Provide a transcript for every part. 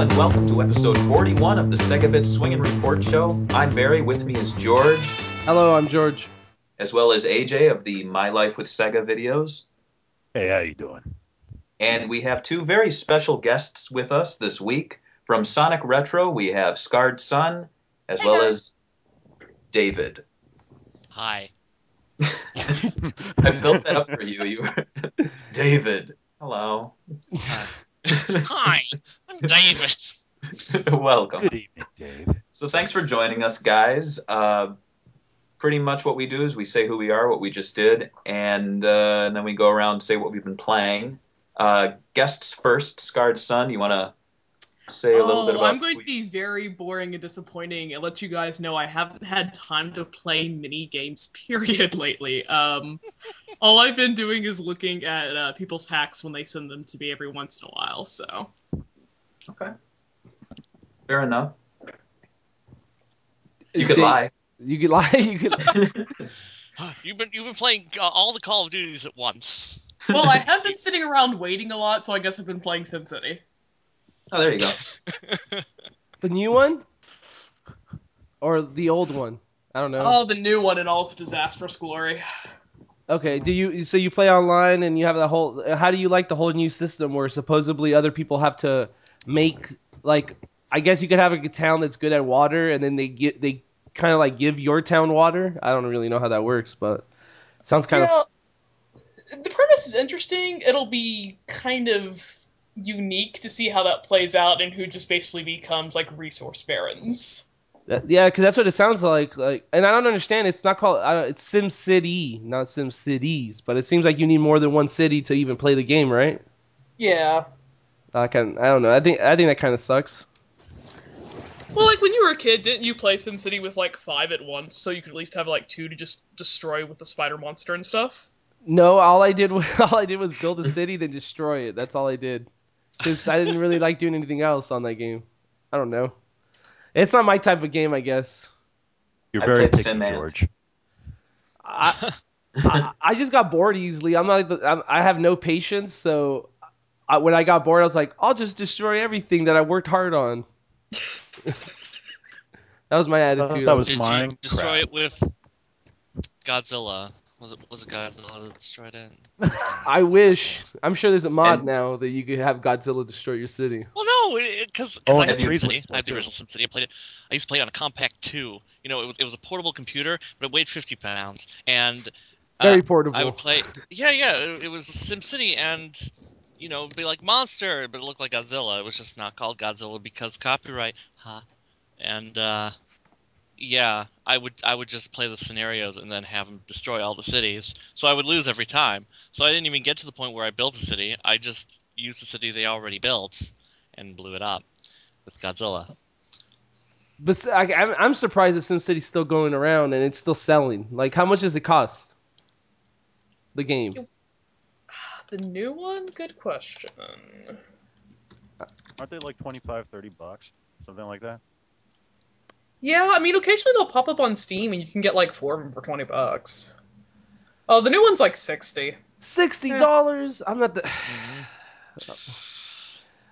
Hello and welcome to episode 41 of the Segabit Swingin' Report Show. I'm Barry, with me is George, Hello, I'm George. as well as AJ of the My Life with Sega videos. Hey, how you doing? And we have two very special guests with us this week. From Sonic Retro, we have Scarred Sun, as Hey, well guys. as David. Hi. I built that up for you. You were David. Hello. Hi. I'm David. Welcome. Good evening, Dave. So thanks for joining us, guys. Uh, pretty much what we do is we say who we are, what we just did, and, uh, and then we go around and say what we've been playing. Uh, guests first, Scarred Sun. You want to say a little oh, bit about? I'm going to be very boring and disappointing and let you guys know I haven't had time to play mini games period lately. Um, all I've been doing is looking at uh, people's hacks when they send them to me every once in a while. So Okay. Fair enough. You could Dave- lie. You could lie. You could. You've been you've been playing uh, all the Call of Duties at once. well, I have been sitting around waiting a lot, so I guess I've been playing SimCity. Oh, there you go. the new one, or the old one? I don't know. Oh, the new one in all its disastrous glory. Okay. Do you? So you play online and you have the whole. How do you like the whole new system where supposedly other people have to make like? I guess you could have a town that's good at water, and then they get they kind of like give your town water. I don't really know how that works, but sounds kind yeah, of. the premise is interesting. It'll be kind of unique to see how that plays out and who just basically becomes like resource barons. That, yeah, because that's what it sounds like. Like, and I don't understand. It's not called. I don't, it's Sim City, not Sim Cities. But it seems like you need more than one city to even play the game, right? Yeah. I can. I don't know. I think. I think that kind of sucks. Well, like when you were a kid, didn't you play Sim City with like five at once, so you could at least have like two to just destroy with the spider monster and stuff? No, all I did was all I did was build a city, then destroy it. That's all I did. Because I didn't really like doing anything else on that game. I don't know. It's not my type of game, I guess. You're I very picky, Sim George. I, I, I just got bored easily. I'm not. I'm, I have no patience. So I, when I got bored, I was like, I'll just destroy everything that I worked hard on. that was my attitude. that was Did mine. you destroy Crap. it with Godzilla? Was it was it Godzilla that destroyed it? I wish. I'm sure there's a mod And- now that you could have Godzilla destroy your city. Well, no, because Oh, I had the SimCity. I had the were original SimCity. I played it. I used to play it on a Compaq Two. You know, it was it was a portable computer, but it weighed 50 pounds, and uh, Very portable. I would play. Yeah, yeah. It, it was SimCity, and you know, it'd be like Monster, but it looked like Godzilla. It was just not called Godzilla because copyright. Huh. And uh, yeah, I would I would just play the scenarios and then have them destroy all the cities. So I would lose every time. So I didn't even get to the point where I built a city. I just used the city they already built and blew it up with Godzilla. But s- I, I'm surprised that SimCity's still going around and it's still selling. Like, how much does it cost? The game. The new one? Good question. Aren't they like 25, 30 bucks? Something like that? Yeah, I mean, occasionally they'll pop up on Steam and you can get like four of them for 20 bucks. Oh, the new one's like 60. Sixty dollars. I'm not the.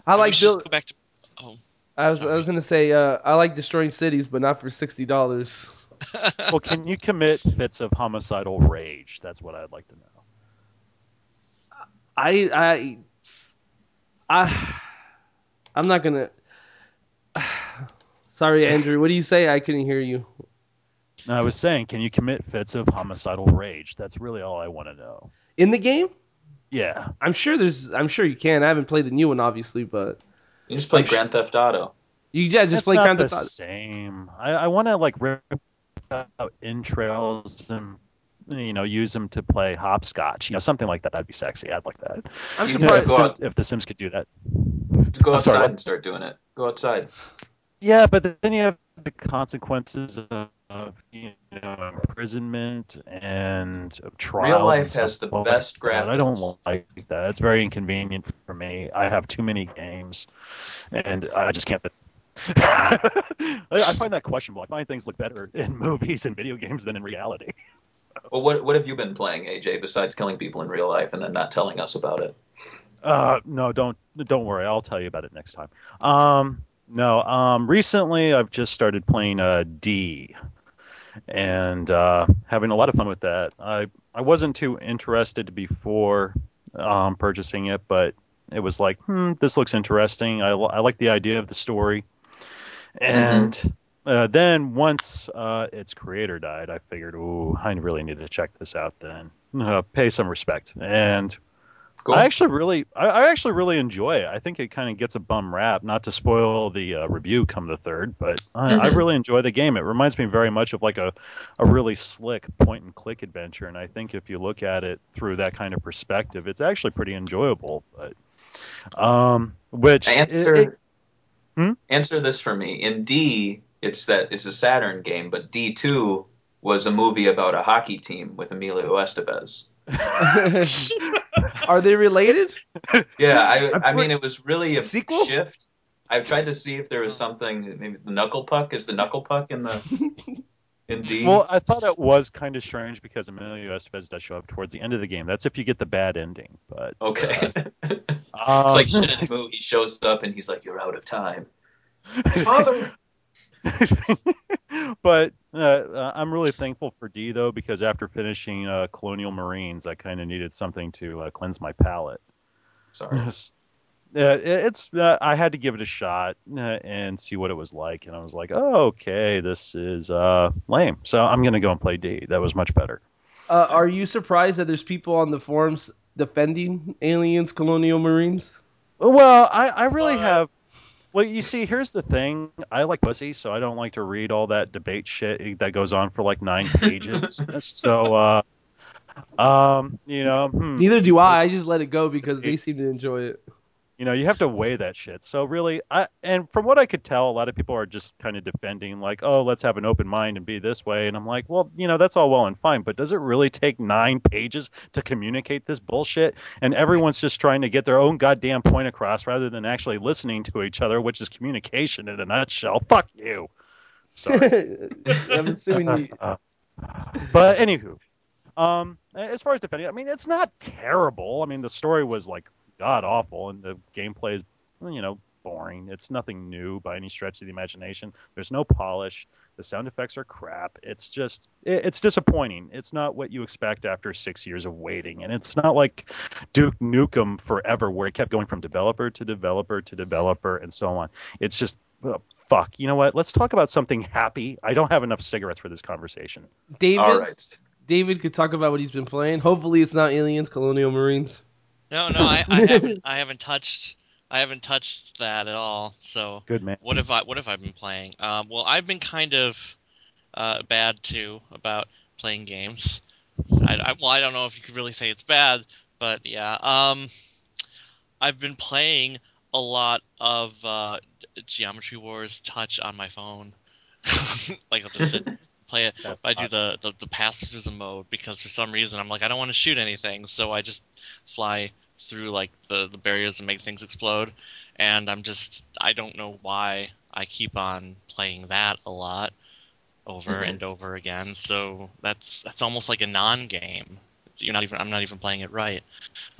I Maybe like should build. go back to. Oh, I was I was gonna say uh, I like destroying cities, but not for sixty dollars. well, can you commit fits of homicidal rage? That's what I'd like to know. I I I I'm not gonna. Sorry, Andrew. What do you say? I couldn't hear you. No, I was saying, can you commit fits of homicidal rage? That's really all I want to know. In the game, Yeah. I'm sure there's. I'm sure you can. I haven't played the new one, obviously, but You just play I'm sh- Grand Theft Auto. you yeah just That's play not Grand Theft Auto. same. I, I want to like rip out entrails and you know use them to play hopscotch. You know, something like that. That'd be sexy. I'd like that. I'm You You know, just surprised. if, go out- if the Sims could do that. Go I'm sorry, outside and start doing it. Go outside. Yeah, but then you have the consequences of, of you know imprisonment and of trials. Real life has the like best that. I don't like that. It's very inconvenient for me. I have too many games, and I just can't. I I find that questionable. I find things look better in movies and video games than in reality. Well, what what have you been playing, AJ, besides killing people in real life and then not telling us about it? Uh, no, don't don't worry. I'll tell you about it next time. Um, no. Um, recently I've just started playing uh, D, and uh, having a lot of fun with that. I I wasn't too interested before um, purchasing it, but it was like, hmm, this looks interesting. I, I like the idea of the story, and uh, then once uh, its creator died, I figured, ooh, I really need to check this out. Then uh, pay some respect, and Cool. I actually really, I, I actually really enjoy it. I think it kind of gets a bum rap. Not to spoil the uh, review come the third, but I, I Mhm. really enjoy the game. It reminds me very much of like a, a really slick point and click adventure, and I think if you look at it through that kind of perspective, it's actually pretty enjoyable. But um, which Answer it- it- Hmm? answer this for me. In D, it's that it's a Saturn game, but D two was a movie about a hockey team with Emilio Estevez. Are they related? Yeah, I I'm I pre- mean it was really a Sequel? shift. I've tried to see if there was something maybe the knuckle puck is the knuckle puck in the in D. well, I thought it was kind of strange because Emilio Estevez does show up towards the end of the game. That's if you get the bad ending, but okay. um, it's like Shenmue, he shows up and he's like, You're out of time. Father but uh, uh, I'm really thankful for D though because after finishing uh, Colonial Marines, I kind of needed something to uh, cleanse my palate. Sorry. Yes. Uh, it's uh, I had to give it a shot uh, and see what it was like, and I was like, oh, okay, this is uh, lame. So I'm gonna go and play D. That was much better. Uh, are you surprised that there's people on the forums defending aliens, colonial marines? Well, I, I really What? have. Well, you see, here's the thing. I like pussy, so I don't like to read all that debate shit that goes on for like nine pages. so, uh, um, you know, hmm, Neither do I. I just let it go because they seem to enjoy it. You know, you have to weigh that shit. So really, I and from what I could tell, a lot of people are just kind of defending, like, oh, let's have an open mind and be this way. And I'm like, well, you know, that's all well and fine, but does it really take nine pages to communicate this bullshit? And everyone's just trying to get their own goddamn point across rather than actually listening to each other, which is communication in a nutshell. Fuck you. I'm assuming you. but anywho, um, as far as defending, I mean, it's not terrible. I mean, the story was like god awful, and the gameplay is, you know, boring. It's nothing new by any stretch of the imagination. There's no polish. The sound effects are crap. It's just, it, it's disappointing. It's not what you expect after six years of waiting, and it's not like Duke Nukem Forever, where it kept going from developer to developer to developer and so on. It's just. uh, Fuck. You know what? Let's talk about something happy. I don't have enough cigarettes for this conversation. David, All right. David could talk about what he's been playing. Hopefully, it's not aliens, colonial marines. No, no, I, I haven't. I haven't touched. I haven't touched that at all. So Good man. what have I? What have I been playing? Um, well, I've been kind of uh, bad too about playing games. I, I, well, I don't know if you could really say it's bad, but yeah. Um, I've been playing a lot of uh, Geometry Wars Touch on my phone. like I'll just sit play it. That's I do the, the the pacifism mode because for some reason I'm like I don't want to shoot anything, so I just fly through like the the barriers and make things explode. And I'm just I don't know why I keep on playing that a lot over Mhm. and over again. So that's that's almost like a non-game. It's, you're not even I'm not even playing it right.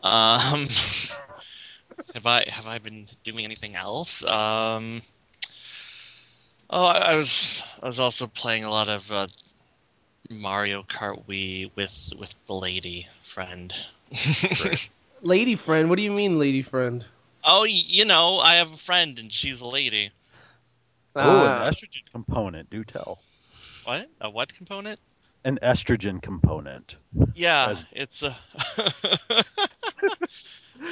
Um, have I have I been doing anything else? Um, oh, I, I was I was also playing a lot of uh, Mario Kart Wii with with the lady friend. Lady friend. What do you mean, lady friend? oh, you know, I have a friend and she's a lady. Oh, Ah, an estrogen component. Do tell. What? A what component? An estrogen component. Yeah, As- it's a.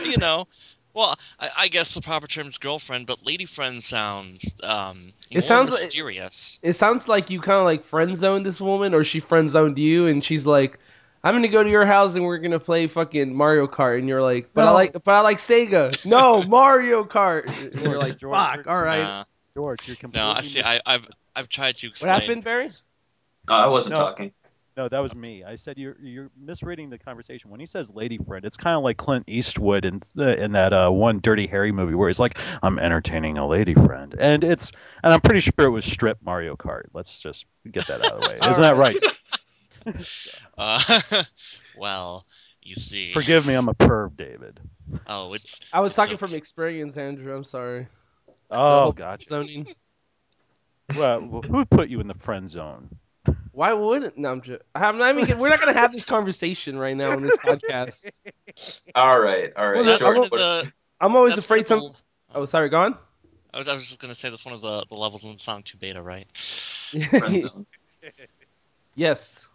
you know, well, I, I guess the proper term is girlfriend, but lady friend sounds um It more sounds like- mysterious. it sounds like you kind of like friend zoned this woman, or she friend zoned you, and she's like, "I'm gonna go to your house and we're gonna play fucking Mario Kart," and you're like, "But I like, but I like Sega." No, Mario Kart. And you're like, George, "Fuck, all right." Nah, George, you're completely. no, I see. I, I've I've tried to explain. what explain. happened, Barry? Uh, I wasn't No. talking. No, that was me. I said you're you're misreading the conversation. When he says lady friend, it's kind of like Clint Eastwood in uh, in that uh, one Dirty Harry movie where he's like, "I'm entertaining a lady friend," and it's and I'm pretty sure it was strip Mario Kart. Let's just get that out of the way. Isn't that right? Uh, well, You see. Forgive me, I'm a perv, David. Oh, it's. I was it's talking okay. from experience, Andrew. I'm sorry. Oh, whole- gotcha. Zoning. Well, well, who put you in the friend zone? Why wouldn't? No, I'm just. I'm not even. We're not gonna have this conversation right now on this podcast. All right, all right. Well, That's I sure. one of won't- the. I'm always afraid one some. Oh, sorry. Go on. I was, I was just gonna say that's one of the, the levels in Sonic 2 beta, right? Friend zone. yes.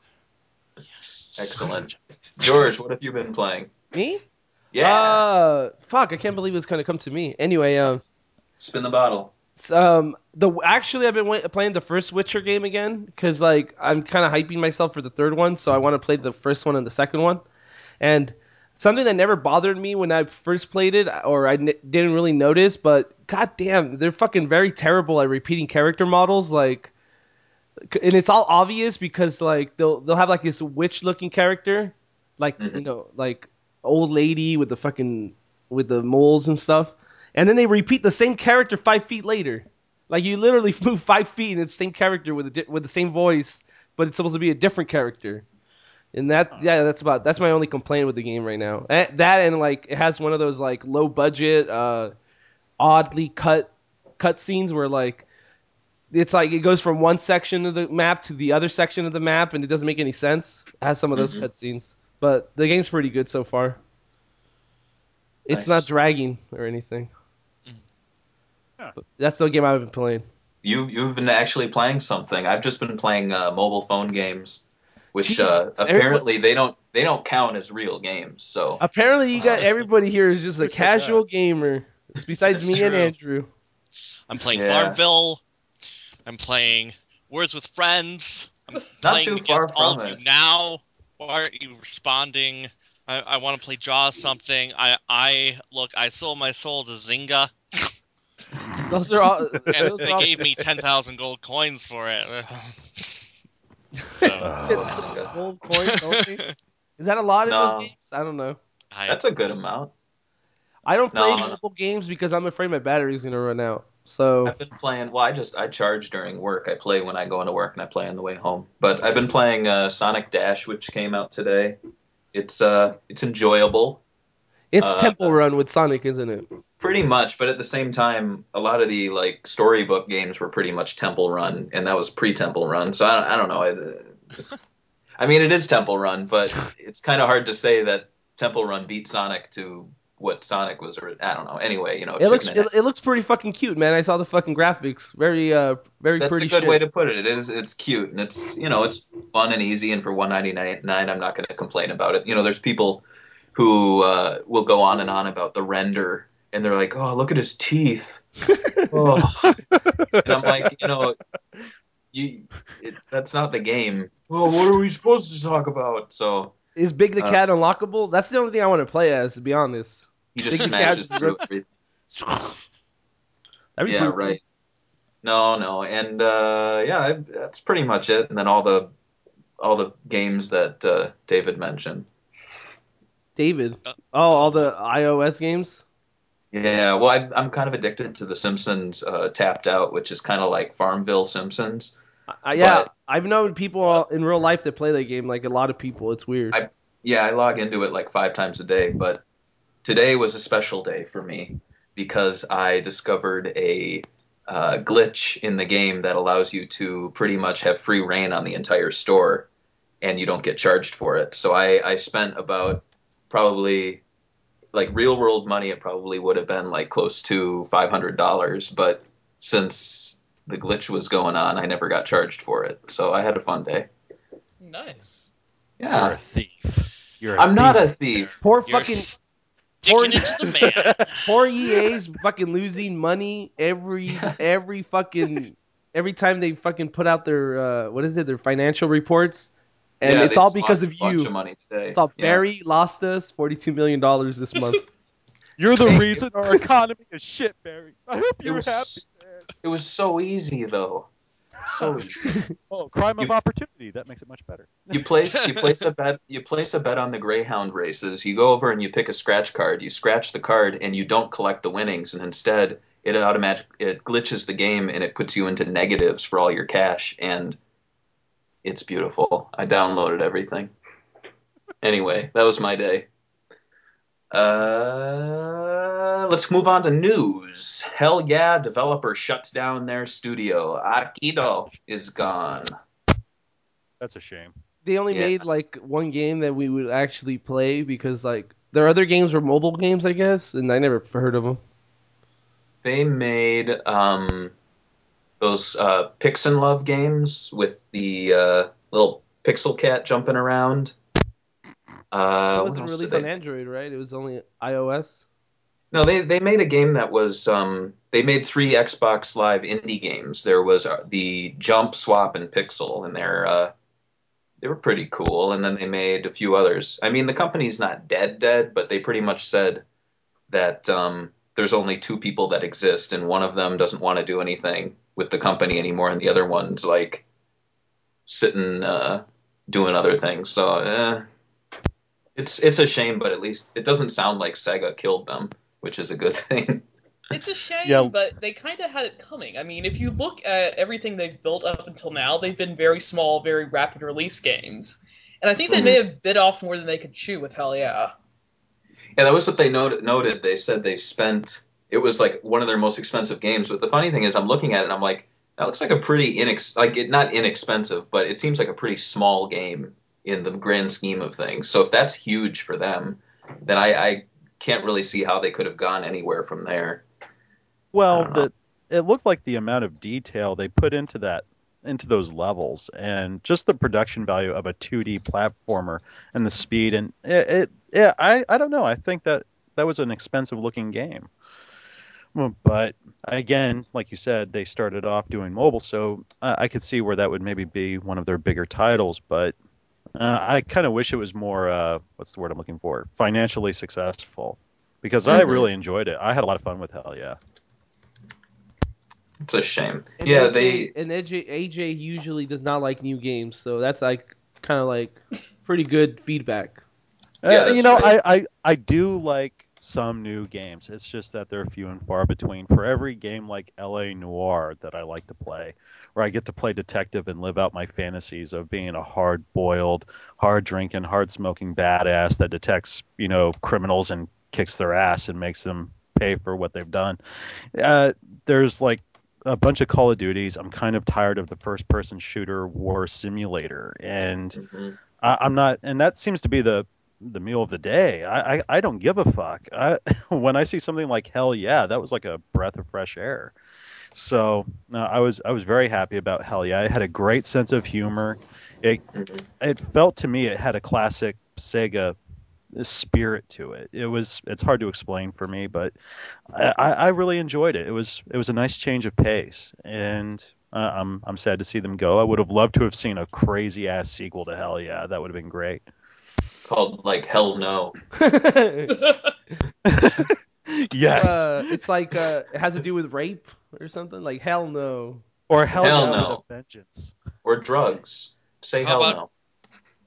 Excellent. George, what have you been playing? Me? Yeah, Uh, fuck. I can't believe it's gonna come to me. Anyway, um. spin the bottle. Um, the actually I've been wa- playing the first Witcher game again because like I'm kind of hyping myself for the third one, so I want to play the first one and the second one. And something that never bothered me when I first played it, or I n- didn't really notice, but goddamn, they're fucking very terrible at repeating character models. Like, and it's all obvious because like they'll they'll have like this witch looking character, like you Mhm. know like old lady with the fucking with the moles and stuff, and then they repeat the same character five feet later. Like you literally move five feet and it's the same character with a di- with the same voice, but it's supposed to be a different character. And that yeah, that's about that's my only complaint with the game right now. Eh, That and like it has one of those like low budget, uh, oddly cut cut scenes where like it's like it goes from one section of the map to the other section of the map and it doesn't make any sense. It has some of those Mhm. cut scenes, but the game's pretty good so far. It's Nice. not dragging or anything. Yeah. But that's the game I've been playing. You you've been actually playing something. I've just been playing uh, mobile phone games, which Jesus, uh, everybody- apparently they don't they don't count as real games. So Apparently, you got everybody here is just a casual gamer. It's besides That's me and. Andrew. I'm playing Yeah. Farmville. I'm playing Words with Friends. I'm Not playing too against far all from of it. you now. Why aren't you responding? I, I want to play Draw something. I I look. I sold my soul to Zynga, Those are all. and those they are all gave me ten thousand gold coins for it. so, Oh, gold coins only. Is that a lot in those games? I don't know. That's a good amount. I don't play No. mobile games because I'm afraid my battery's gonna run out. So I've been playing. Well, I just I charge during work. I play when I go into work and I play on the way home. But I've been playing uh, Sonic Dash, which came out today. It's uh it's enjoyable, it's uh, Temple Run with Sonic, isn't it? pretty much. But at the same time, a lot of the like storybook games were pretty much Temple Run, and that was pre Temple Run. So I don't, I don't know. It, it's, I mean, it is Temple Run, but it's kind of hard to say that Temple Run beat Sonic to what Sonic was. Or I don't know. Anyway, you know, It looks it, it looks pretty fucking cute, man. I saw the fucking graphics. Very uh very That's pretty a good shit. way to put it. It is. It's cute and it's you know it's fun and easy and for one ninety nine I'm not going to complain about it. You know, there's people who uh, will go on and on about the render and they're like, oh, look at his teeth. oh. and I'm like, you know, you it, that's not the game. Well, what are we supposed to talk about? So Is Big the Uh, Cat unlockable? That's the only thing I want to play as, to be honest. he just Big smashes through everything. Yeah, pretty cool. right. No, no, and uh, yeah, that's pretty much it. And then all the all the games that uh, David mentioned. David. Uh, Oh, all the iOS games. Yeah, well, I, I'm kind of addicted to The Simpsons uh, Tapped Out, which is kind of like Farmville Simpsons. Uh, yeah, But- I've known people in real life that play that game. Like a lot of people, it's weird. I- Yeah, I log into it like five times a day, but today was a special day for me because I discovered a uh, glitch in the game that allows you to pretty much have free reign on the entire store, and you don't get charged for it. So I, I spent about probably like real world money. It probably would have been like close to five hundred dollars, but since the glitch was going on, I never got charged for it. So I had a fun day. Nice. Yeah. You're a thief. You're. A I'm not a thief. thief. poor You're fucking sticking it the man. poor EA's fucking losing money every every fucking every time they fucking put out their uh, what is it their financial reports, and Yeah, it's all because of you. Of money today. It's all Yeah. Barry lost us forty two million dollars this month. You're the reason our economy is shit, Barry. I hope It you're was, happy. Man. it was so easy though. So easy. Oh, crime of opportunity. That makes it much better. You place you place a bet you place a bet on the Greyhound races. You go over and you pick a scratch card. You scratch the card and you don't collect the winnings, and instead it automatic it glitches the game and it puts you into negatives for all your cash. And it's beautiful. I downloaded everything. Anyway, that was my day. Uh, let's move on to news. Hell yeah, developer shuts down their studio. Arkedo is gone. That's a shame. They only Yeah. made like one game that we would actually play because like their other games were mobile games, I guess, and I never heard of them. They made um, those uh, Pix'n Love games with the uh, little pixel cat jumping around. Uh, it wasn't released on Android, right? It was only iOS. No, they they made a game that was um, they made three Xbox Live indie games. There was uh, the Jump, Swap, and Pixel, and they're uh, they were pretty cool. And then they made a few others. I mean, the company's not dead, dead, but they pretty much said that um, there's only two people that exist, and one of them doesn't want to do anything with the company anymore, and the other one's like sitting uh, doing other things. So eh, it's it's a shame, but at least it doesn't sound like Sega killed them, which is a good thing. It's a shame, Yeah. but they kind of had it coming. I mean, if you look at everything they've built up until now, they've been very small, very rapid release games. And I think they may have bit off more than they could chew with Hell Yeah. Yeah, that was what they noted. Noted. They said they spent. It was like one of their most expensive games. But the funny thing is, I'm looking at it, and I'm like, that looks like a pretty inex like it not inexpensive, but it seems like a pretty small game in the grand scheme of things. So if that's huge for them, then I, I can't really see how they could have gone anywhere from there. Well, the it looked like the amount of detail they put into that into those levels and just the production value of a 2D platformer and the speed and it, it yeah, I I don't know. I think that that was an expensive looking game. Well, But again, like you said, they started off doing mobile, so I, I could see where that would maybe be one of their bigger titles. But uh, I kind of wish it was more. Uh, what's the word I'm looking for? Financially successful, because I Mhm. really enjoyed it. I had a lot of fun with Hell Yeah. It's a shame. And yeah, AJ, they. and AJ, AJ usually does not like new games, so that's like kind of like pretty good feedback. Yeah, Uh, you know, right. I, I I do like some new games. It's just that they're few and far between. For every game like L.A. Noire that I like to play, where I get to play detective and live out my fantasies of being a hard-boiled, hard-drinking, hard-smoking badass that detects, you know, criminals and kicks their ass and makes them pay for what they've done. Uh, there's like a bunch of Call of Duties. I'm kind of tired of the first-person shooter war simulator, and Mhm. I, I'm not, and that seems to be the the meal of the day. I, I, I don't give a fuck. I, when I see something like Hell Yeah, that was like a breath of fresh air. So uh, I was I was very happy about Hell Yeah. It had a great sense of humor. It it felt to me it had a classic Sega spirit to it. It was it's hard to explain for me, but I, I I really enjoyed it. It was it was a nice change of pace, and uh, I'm I'm sad to see them go. I would have loved to have seen a crazy ass sequel to Hell Yeah. That would have been great. Called like Hell No. Yes. Uh, it's like uh, it has to do with rape or something. Like hell no. or Hell, Hell Yeah no. with a vengeance. Or drugs. Say How hell about- no.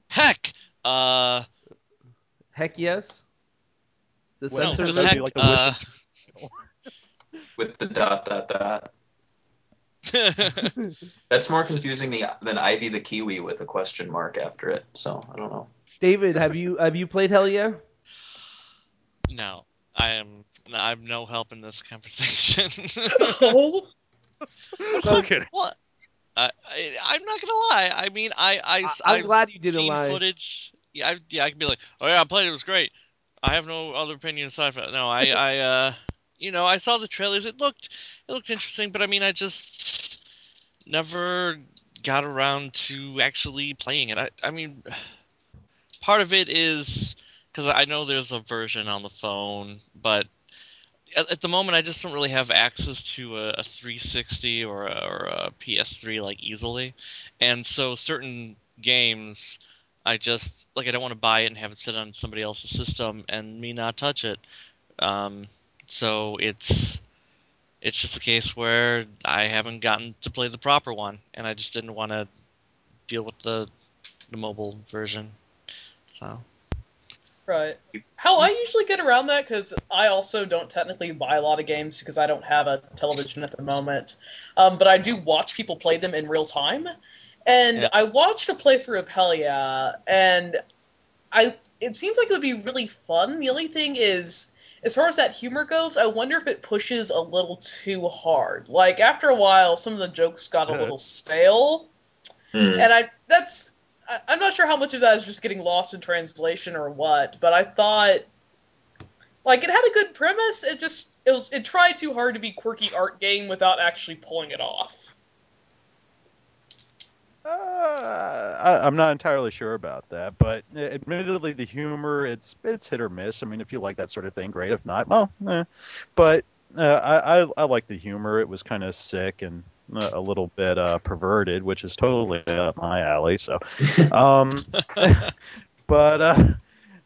Heck, uh, Heck yes. The Well, censor no, just be heck. like the uh, With the dot dot dot. That's more confusing than Ivy the Kiwi with a question mark after it. So I don't know. David, have you have you played Hell Yeah? no, I am. I'm no help in this conversation. oh, Look at what? I, I, I'm not gonna lie. I mean, I, I, I, I've I'm glad you didn't seen lie. footage. Yeah, I, yeah, I can be like, oh yeah, I played it. It was great. I have no other opinion aside from. No, I, I, uh, you know, I saw the trailers. It looked, it looked interesting, but I mean, I just never got around to actually playing it. I, I mean, part of it is because I know there's a version on the phone, but at, at the moment, I just don't really have access to a, a 360 or a, or a PS3 like easily, and so certain games, I just like I don't want to buy it and have it sit on somebody else's system and me not touch it. Um, so it's it's just a case where I haven't gotten to play the proper one, and I just didn't want to deal with the the mobile version. So right. How I usually get around that because I also don't technically buy a lot of games because I don't have a television at the moment. Um, but I do watch people play them in real time, and Yeah. I watched a playthrough of Hell Yeah, and I it seems like it would be really fun. The only thing is, as far as that humor goes, I wonder if it pushes a little too hard. Like after a while, some of the jokes got a little stale, Hmm. and I that's I, I'm not sure how much of that is just getting lost in translation or what. But I thought. Like it had a good premise, it just it was it tried too hard to be quirky art game without actually pulling it off. Uh, I, I'm not entirely sure about that, but uh, admittedly, the humor it's it's hit or miss. I mean, if you like that sort of thing, great. If not, well, eh. but uh, I, I I like the humor. It was kind of sick and a little bit uh, perverted, which is totally up my alley. So, um, but uh,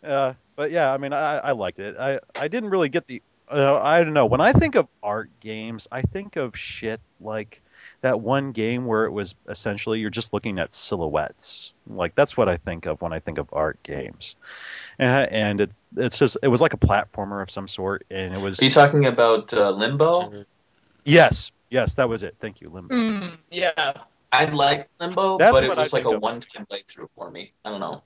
uh, but yeah, I mean, I, I liked it. I I didn't really get the. Uh, I don't know. When I think of art games, I think of shit like that one game where it was essentially you're just looking at silhouettes. Like that's what I think of when I think of art games, and, and it's it's just it was like a platformer of some sort, and it was Are you talking about uh, Limbo? yes, yes, that was it. Thank you, Limbo. Mm, yeah. I like Limbo, That's but it what I was like a one-time playthrough for me. I don't know.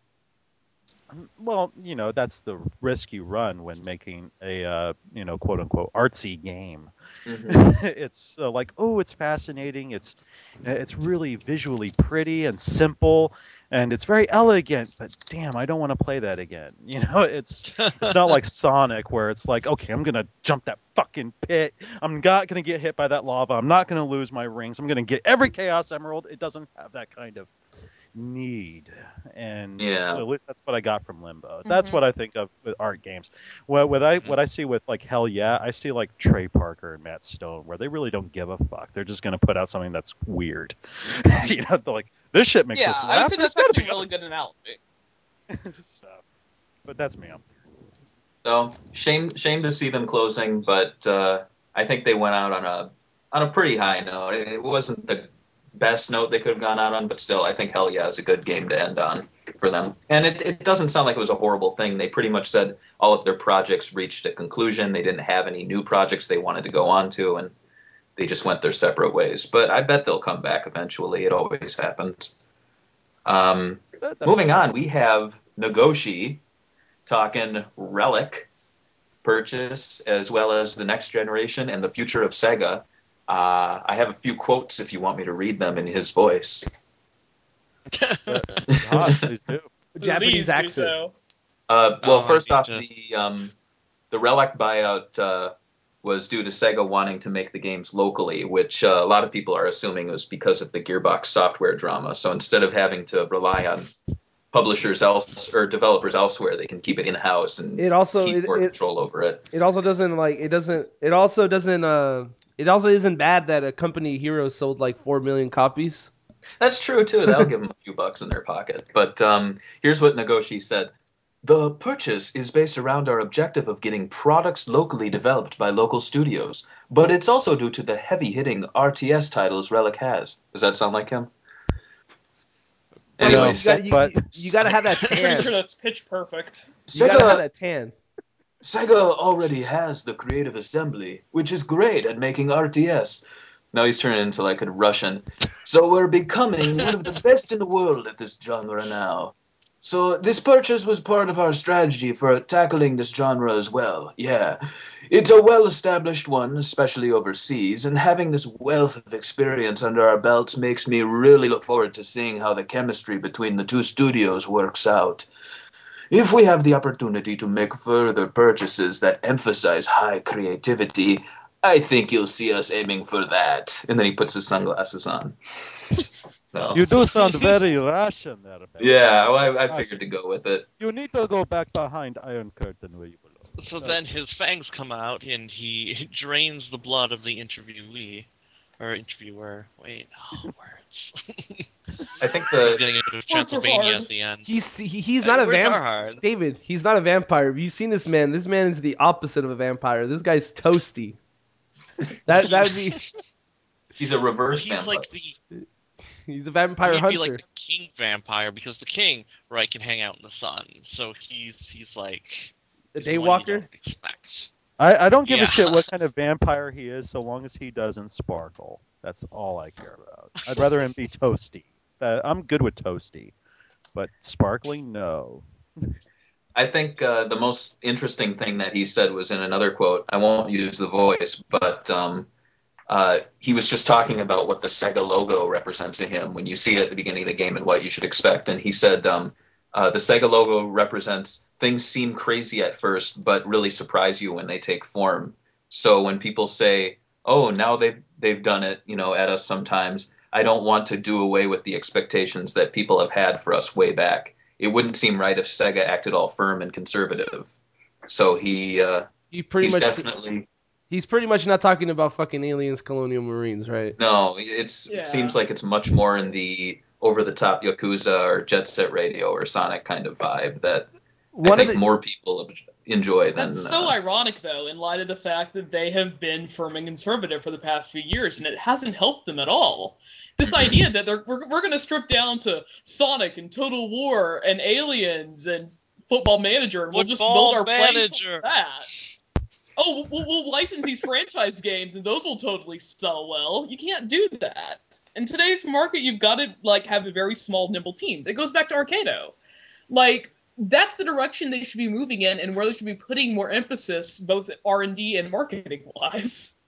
Well, you know that's the risk you run when making a uh, you know quote unquote artsy game. Mhm. it's uh, like oh it's fascinating. It's it's really visually pretty and simple and it's very elegant but damn i don't want to play that again. You know it's it's not like sonic where it's like okay i'm gonna jump that fucking pit. I'm not gonna get hit by that lava. I'm not gonna lose my rings. I'm gonna get every chaos emerald. It doesn't have that kind of need and Yeah. at least that's what i got from limbo that's Mhm. what i think of with art games what, what i what i see with like hell yeah i see like trey parker and matt stone where they really don't give a fuck they're just going to put out something that's weird you know they're like this shit makes yeah, us I laugh would say There's that's gotta actually be a really good analogy. other stuff. but that's me I'm, So shame, shame to see them closing, but uh, I think they went out on a on a pretty high note. It, it wasn't the best note they could have gone out on, but still, I think Hell Yeah is a good game to end on for them. And it, it doesn't sound like it was a horrible thing. They pretty much said all of their projects reached a conclusion. They didn't have any new projects they wanted to go on to, and they just went their separate ways. But I bet they'll come back eventually. It always happens. Um, Moving on, we have Nagoshi talking Relic purchase as well as the next generation and the future of Sega. Uh, I have a few quotes if you want me to read them in his voice. Gosh. Japanese Please accent. so. Uh, well, Oh, first off, to- the um, the Relic buyout uh, was due to Sega wanting to make the games locally, which uh, a lot of people are assuming was because of the Gearbox software drama. So instead of having to rely on publishers else or developers elsewhere, they can keep it in house and It also keep it, more it, control over it. it also doesn't like it doesn't it also doesn't uh it also isn't bad that a company hero sold like four million copies. That's true too. That'll give them a few bucks in their pocket. But um, here's what Nagoshi said: The purchase is based around our objective of getting products locally developed by local studios, but it's also due to the heavy-hitting RTS titles Relic has. Does that sound like him? No, Anyway, you, got, you, but- you, you gotta have that Pretty tan. sure that's pitch perfect. You gotta have that tan. Sega already has the creative assembly, which is great at making RTS. Now he's turning into like a Russian. So we're becoming one of the best in the world at this genre now. So this purchase was part of our strategy for tackling this genre as well. Yeah. It's a well-established one, especially overseas, and having this wealth of experience under our belts makes me really look forward to seeing how the chemistry between the two studios works out. If we have the opportunity to make further purchases that emphasize high creativity, I think you'll see us aiming for that. And then he puts his sunglasses on. So, You do sound very Russian there. Ben. yeah, well, I, I figured to go with it. You need to go back behind Iron Curtain where you belong. So Uh, then his fangs come out and he drains the blood of the interviewee. Or interviewer. Wait, oh, words. I think He's the getting into Words Transylvania at the end. He's he, he's not a vampire. David, he's not a vampire. You've you seen this man? This man is the opposite of a vampire. This guy's toasty. That that would be. he's a reverse He's vampire. like the He's a vampire he'd hunter. be like the king vampire because the king, right, can hang out in the sun. So he's he's like the he's one daywalker. Expect. I, I don't give Yeah. a shit what kind of vampire he is, so long as he doesn't sparkle. That's all I care about. I'd rather him be toasty. Uh, I'm good with toasty, but sparkling, no. I think uh, the most interesting thing that he said was in another quote. I won't use the voice, but um, uh, he was just talking about what the Sega logo represents to him when you see it at the beginning of the game and what you should expect. And he said um, uh, the Sega logo represents things seem crazy at first, but really surprise you when they take form. So when people say, "Oh, now they've they've done it," you know, at us sometimes, I don't want to do away with the expectations that people have had for us way back. It wouldn't seem right if Sega acted all firm and conservative. So he uh, He pretty he's much definitely he's pretty much not talking about fucking aliens, colonial marines, right? no. It's Yeah. it seems like it's much more in the over the top Yakuza or Jet Set Radio or Sonic kind of vibe that One I of think the more people enjoy than. That's so uh, ironic, though, in light of the fact that they have been firm and conservative for the past few years, and it hasn't helped them at all. This Mhm. idea that they're, we're, we're going to strip down to Sonic and Total War and Aliens and Football Manager, and we'll just Football build our place Manager. on that. Oh, we'll, we'll license these franchise games, and those will totally sell well. You can't do that. In today's market, you've got to like have a very small, nimble teams. It goes back to Arkedo. Like that's the direction they should be moving in and where they should be putting more emphasis both r&d and marketing wise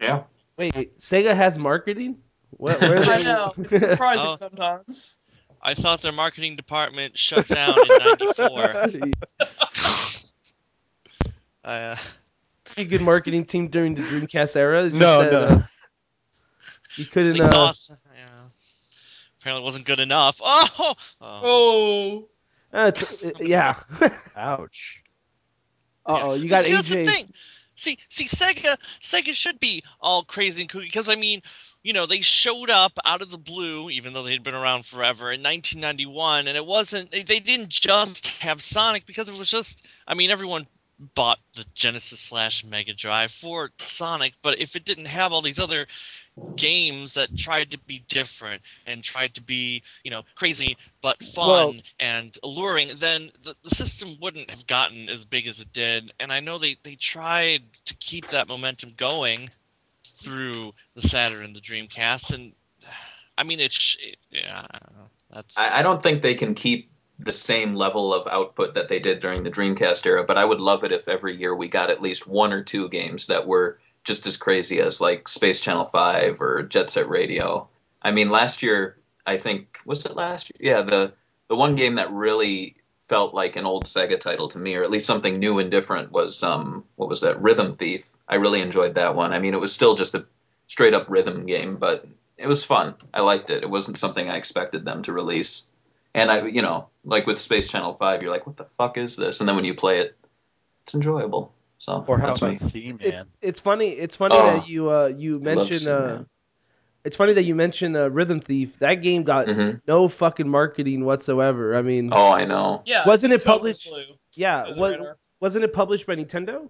yeah. wait, Sega has marketing. What, where are i know it's surprising Oh. sometimes I thought their marketing department shut down in '94. I, uh, Pretty good marketing team during the Dreamcast era. It's just No, that, no. uh, you couldn't. they Uh, thought, yeah, apparently wasn't good enough. Oh, oh. oh uh, it's- uh, yeah. Ouch. Uh oh, you got See, that's the AJ. thing. See, see, Sega, Sega should be all crazy and kooky because I mean, you know, they showed up out of the blue, even though they'd been around forever in 1991, and it wasn't. They they didn't just have Sonic because it was just. I mean, everyone bought the Genesis slash Mega Drive for Sonic, but if it didn't have all these other games that tried to be different and tried to be, you know, crazy but fun Well- and alluring, then the, the system wouldn't have gotten as big as it did. And I know they, they tried to keep that momentum going through the Saturn and the Dreamcast, and I mean, it's it, yeah, I don't know. That's I, I don't think they can keep the same level of output that they did during the Dreamcast era, but I would love it if every year we got at least one or two games that were just as crazy as like Space Channel 5 or Jet Set Radio. I mean, last year, I think, was it last year? Yeah, the, the one game that really felt like an old Sega title to me, or at least something new and different, was, um, what was that? Rhythm Thief. I really enjoyed that one. I mean, it was still just a straight up rhythm game, but it was fun. I liked it. It wasn't something I expected them to release. And I, you know, like with Space Channel Five, you're like, what the fuck is this? And then when you play it, it's enjoyable. So Or how that's me. about C It's man? it's funny. It's funny Oh. that you uh you I mentioned seeing uh it's funny that you mentioned uh, Rhythm Thief. That game got Mhm. no fucking marketing whatsoever. I mean, Oh, I know. yeah Wasn't it published- flew yeah, was radar. wasn't it published by Nintendo?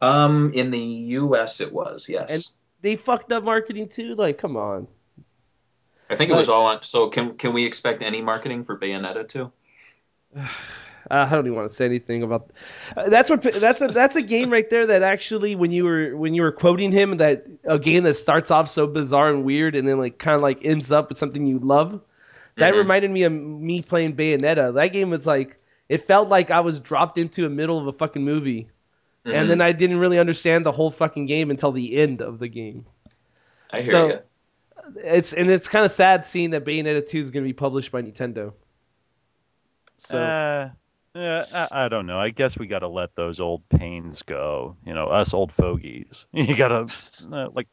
Um, in the U.S., it was yes. And- They fucked up marketing too. Like, come on. I think it was all on. So can can we expect any marketing for Bayonetta too? Uh, I don't even want to say anything about. Uh, that's what that's a that's a game right there that actually when you were when you were quoting him that a game that starts off so bizarre and weird and then like kind of like ends up with something you love. That Mhm. reminded me of me playing Bayonetta. That game was like it felt like I was dropped into the middle of a fucking movie, Mhm. and then I didn't really understand the whole fucking game until the end of the game. I hear so- you. It's and it's kind of sad seeing that Bayonetta 2 is going to be published by Nintendo. So Uh, yeah, I, I don't know. I guess we got to let those old pains go. You know, us old fogies. You got to uh, like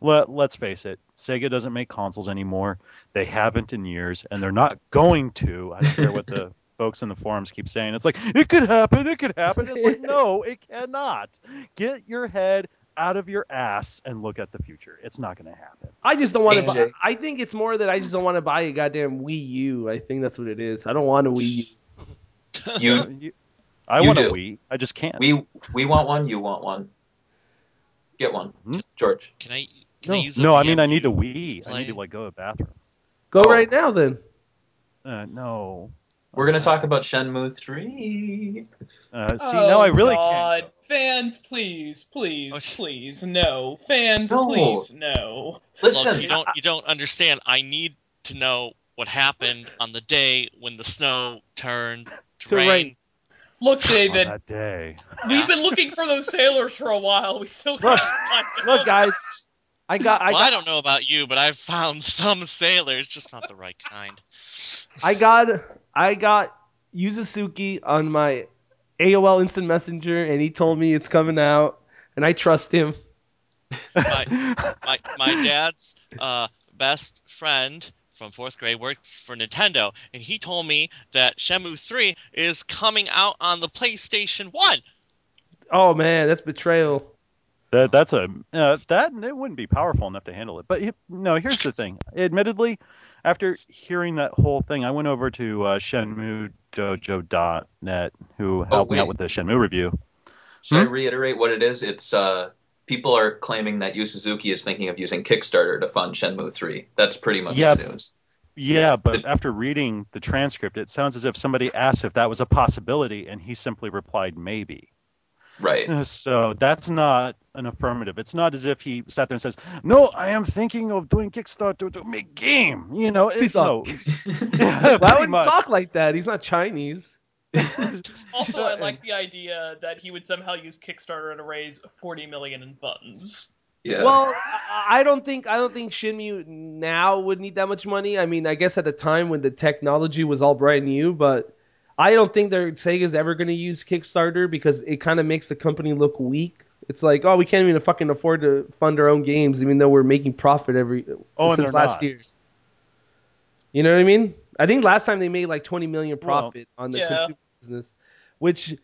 let let's face it. Sega doesn't make consoles anymore. They haven't in years, and they're not going to. I don't care what the folks in the forums keep saying. It's like it could happen. It could happen. It's like no, it cannot. Get your head out of your ass and look at the future. It's not going to happen. I just don't want to buy. I think it's more that I just don't want to buy a goddamn Wii U. I think that's what it is. I don't want a Wii U. You, You- I You want do. a Wii. I just can't. we, we want one. You want one. Get one, Hmm? George. Can I? Can I no, use a no. I mean, I need a VMU Wii. I need to like go to the bathroom. Go Oh. right now then. Uh, no. We're gonna talk about Shenmue Three. Uh, see, oh, now I really God. can't. Fans, please, please, Okay. please, no. Fans, No. please, no. Look, Listen, you don't you don't understand. I need to know what happened on the day when the snow turned to, To rain. rain. Look, David, that day. we've been looking for those sailors for a while. We still Look, can't find them. Look, guys, I got I well, got I don't know about you, but I've found some sailors, just not the right kind. I got I got Yu Suzuki on my AOL Instant Messenger, and he told me it's coming out, and I trust him. My my, my dad's uh, best friend from fourth grade works for Nintendo, and he told me that Shenmue 3 is coming out on the PlayStation 1. Oh man, that's betrayal. That that's a uh, that it wouldn't be powerful enough to handle it. But he- no, here's the thing. Admittedly, after hearing that whole thing, I went over to uh, ShenmueDojo.net, who helped me out with the Shenmue review. Should I Hmm? reiterate what it is? It's uh, people are claiming that Yu Suzuki is thinking of using Kickstarter to fund Shenmue 3. That's pretty much Yeah. the news. Yeah, but after reading the transcript, it sounds as if somebody asked if that was a possibility, and he simply replied maybe. Right. Uh, So that's not an affirmative. It's not as if he sat there and says, "No, I am thinking of doing Kickstarter to make game." You know, Please it's no. Why would he talk like that? He's not Chinese. Also, I like the idea that he would somehow use Kickstarter to raise 40 million in funds. Yeah. Well, I I don't think I don't think Shenmue now would need that much money. I mean, I guess at the time when the technology was all brand new, but I don't think that Sega's ever going to use Kickstarter because it kind of makes the company look weak. It's like, oh, we can't even fucking afford to fund our own games, even though we're making profit every Oh, since last not. year. You know what I mean? I think last time they made like 20 million Well, profit on the yeah. consumer business, which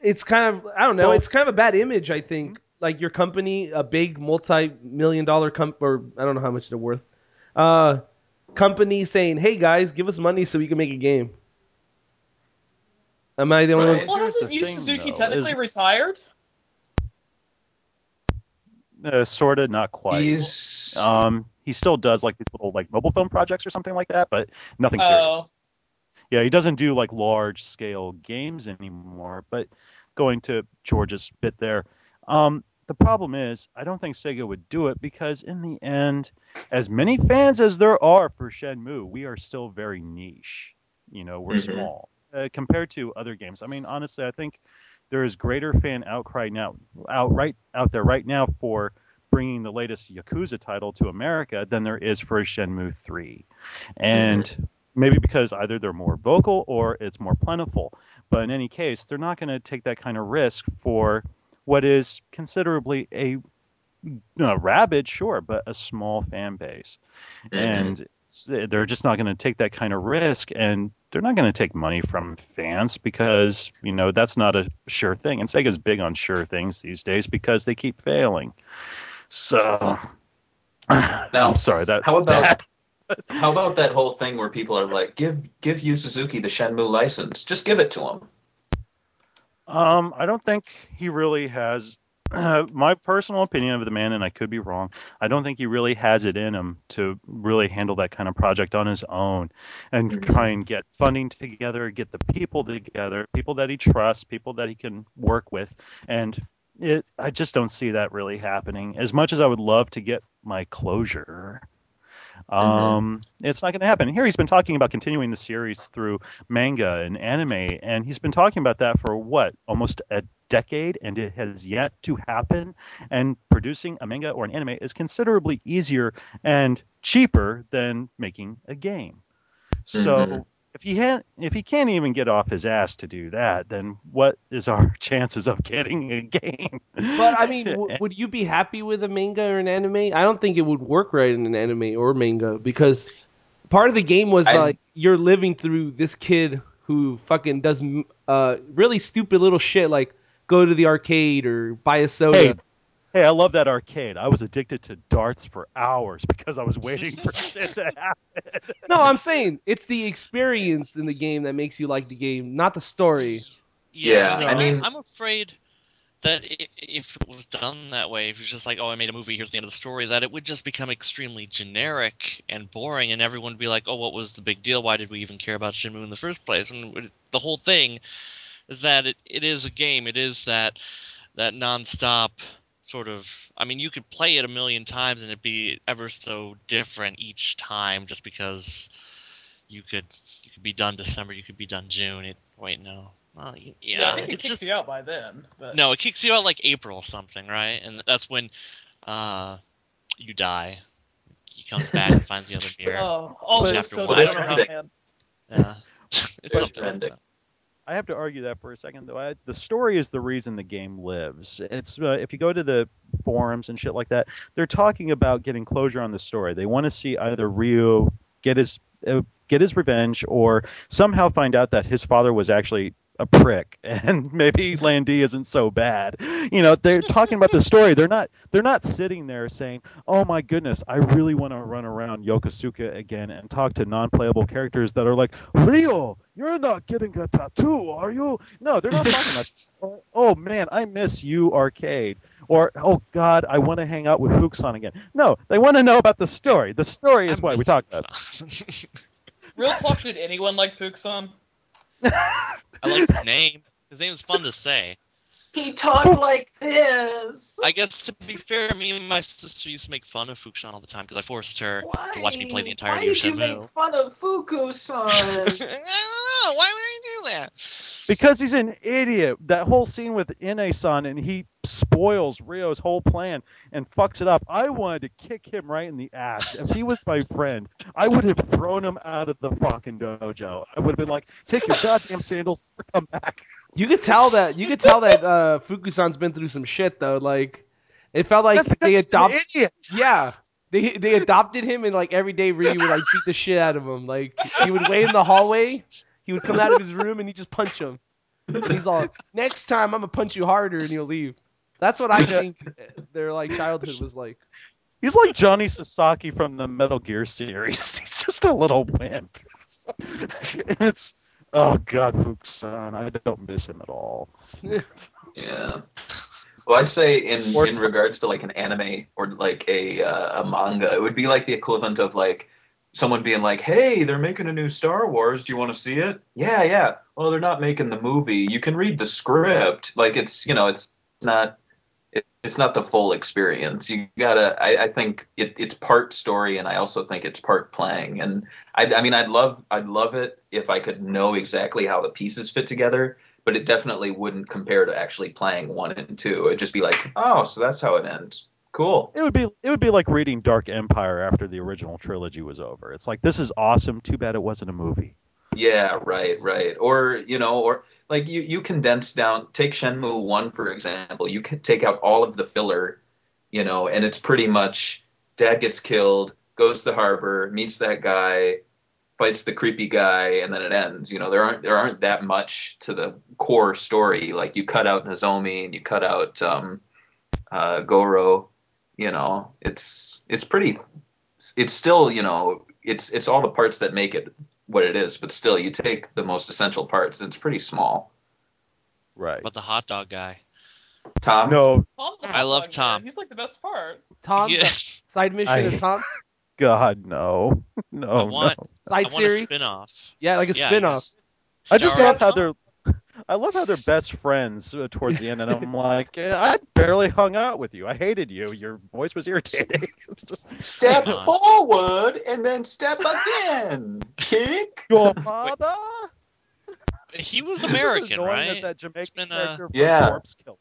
it's kind of I don't know, Well- it's kind of a bad image. I think like your company, a big multi-million dollar comp or I don't know how much they're worth, uh, company saying, "Hey guys, give us money so we can make a game." Am I the only Right. one? Well, Here's hasn't the Yu Suzuki though, technically is- retired? Uh, sort of, not quite. He's Um, he still does like these little like mobile film projects or something like that, but nothing serious. Oh, Yeah, he doesn't do like large scale games anymore. But going to George's bit there, um, the problem is I don't think Sega would do it because in the end, as many fans as there are for Shenmue, we are still very niche. You know, we're Mhm. small uh, compared to other games. I mean, honestly, I think there is greater fan outcry now, out right out there right now for bringing the latest Yakuza title to America than there is for Shenmue 3. And maybe because either they're more vocal or it's more plentiful. But in any case, they're not going to take that kind of risk for what is considerably a you know, rabid, sure, but a small fan base. Mhm. And they're just not going to take that kind of risk. And they're not going to take money from fans because, you know, that's not a sure thing. And Sega's big on sure things these days because they keep failing. So, Now, I'm sorry. That, how about bad. how about that whole thing where people are like, give give Yu Suzuki the Shenmue license, just give it to him. Um, I don't think he really has. my personal opinion of the man, and I could be wrong. I don't think he really has it in him to really handle that kind of project on his own, and Mhm. try and get funding together, get the people together, people that he trusts, people that he can work with, and it. I just don't see that really happening. As much as I would love to get my closure. Um, it's not going to happen. Here he's been talking about continuing the series through manga and anime, and he's been talking about that for what almost a decade, and it has yet to happen. And producing a manga or an anime is considerably easier and cheaper than making a game. So Mhm. If he ha- if he can't even get off his ass to do that, then what is our chances of getting a game? But I mean, w- would you be happy with a manga or an anime? I don't think it would work right in an anime or manga because part of the game was I- like you're living through this kid who fucking does uh, really stupid little shit like go to the arcade or buy a soda. Hey, hey, I love that arcade. I was addicted to darts for hours because I was waiting for it to happen. No, I'm saying it's the experience in the game that makes you like the game, not the story. Yeah, see, I mean- I'm afraid that if it was done that way, if it was just like, oh, I made a movie, here's the end of the story, that it would just become extremely generic and boring, and everyone would be like, oh, what was the big deal? Why did we even care about Shenmue in the first place? And the whole thing is that it, it is a game. It is that that nonstop sort of. I mean, you could play it a million times and it'd be ever so different each time, just because you could you could be done December, you could be done June. It, wait, no. Well, yeah, Yeah, I think it it's kicks just you out by then. But no. It kicks you out like April or something, right? And that's when uh, you die. He comes back and finds the other mirror. Oh, all But- this so But they don't different, man. Yeah. it's It's something like that. I have to argue that for a second, though. I, the story is the reason the game lives. It's uh, if you go to the forums and shit like that, they're talking about getting closure on the story. They want to see either Ryu get his uh, get his revenge, or somehow find out that his father was actually a prick, and maybe Lan Di isn't so bad. You know, they're talking about the story. They're not they're not sitting there saying, "Oh my goodness, I really want to run around Yokosuka again and talk to non-playable characters that are like, Ryo, you're not getting a tattoo, are you?" No, they're not talking about. Oh, oh man, I miss you, arcade. Or oh god, I want to hang out with Fuku-san again. No, they want to know about the story. The story is I why we talk about. it. Real talk, did anyone like Fuku-san? I like his name. His name is fun to say. He talked like this. I guess to be fair, me and my sister used to make fun of Fuku-san all the time because I forced her Why? to watch me play the Why entirety of did you make fun of I Fuku-san? don't know. Why would I do that? Because he's an idiot. That whole scene with Ine-san and he spoils Ryo's whole plan and fucks it up. I wanted to kick him right in the ass. If he was my friend, I would have thrown him out of the fucking dojo. I would have been like, take your goddamn sandals or come back. You could tell that you could tell that uh, Fukusan's been through some shit though. Like it felt like That's they adopted. Yeah, they they adopted him, and like every day Ryu would like beat the shit out of him. Like he would wait in the hallway, he would come out of his room, and he just punch him. And he's all, "Next time I'm gonna punch you harder," and he'll leave. That's what I think their like childhood was like. He's like Johnny Sasaki from the Metal Gear series. He's just a little wimp. it's oh god, Fukusan. I don't miss him at all. Yeah. Well, I'd say in Or- in regards to like an anime or like a uh, a manga, it would be like the equivalent of like someone being like, "Hey, they're making a new Star Wars. Do you want to see it?" Yeah, yeah. Well, they're not making the movie. You can read the script. Like it's you know it's not it, it's not the full experience. You gotta. I, I think it, it's part story, and I also think it's part playing. And I, I mean, I'd love I'd love it if I could know exactly how the pieces fit together but it definitely wouldn't compare to actually playing one and two. It'd just be like, oh, so that's how it ends. Cool. It would be it would be like reading Dark Empire after the original trilogy was over. It's like this is awesome. Too bad it wasn't a movie. Yeah, right, right. Or you know, or like you you condense down. Take Shenmue one for example. You can take out all of the filler, you know, and it's pretty much dad gets killed, goes to the harbor, meets that guy, fights the creepy guy, and then it ends. You know, there aren't there aren't that much to the core story. Like you cut out Nozomi and you cut out um, uh, Goro. You know, it's it's pretty. It's still you know it's it's all the parts that make it what it is, but still you take the most essential parts. It's pretty small. Right. But the hot dog guy. Tom. No, Tom I love Tom. man. He's like the best part. Tom, Yeah. side mission I- of Tom, God, no, no, I want no. side I want series. a spin-off. Yeah, like a Yeah, spin-off. I just Star- love how they're. I love how they're best friends uh, towards the end, and I'm like, I barely hung out with you. I hated you. Your voice was irritating. It's just Step forward and then step again. Kick. your father. He was American, annoying right? As that Jamaican been, uh, Yeah. Corpse Kill.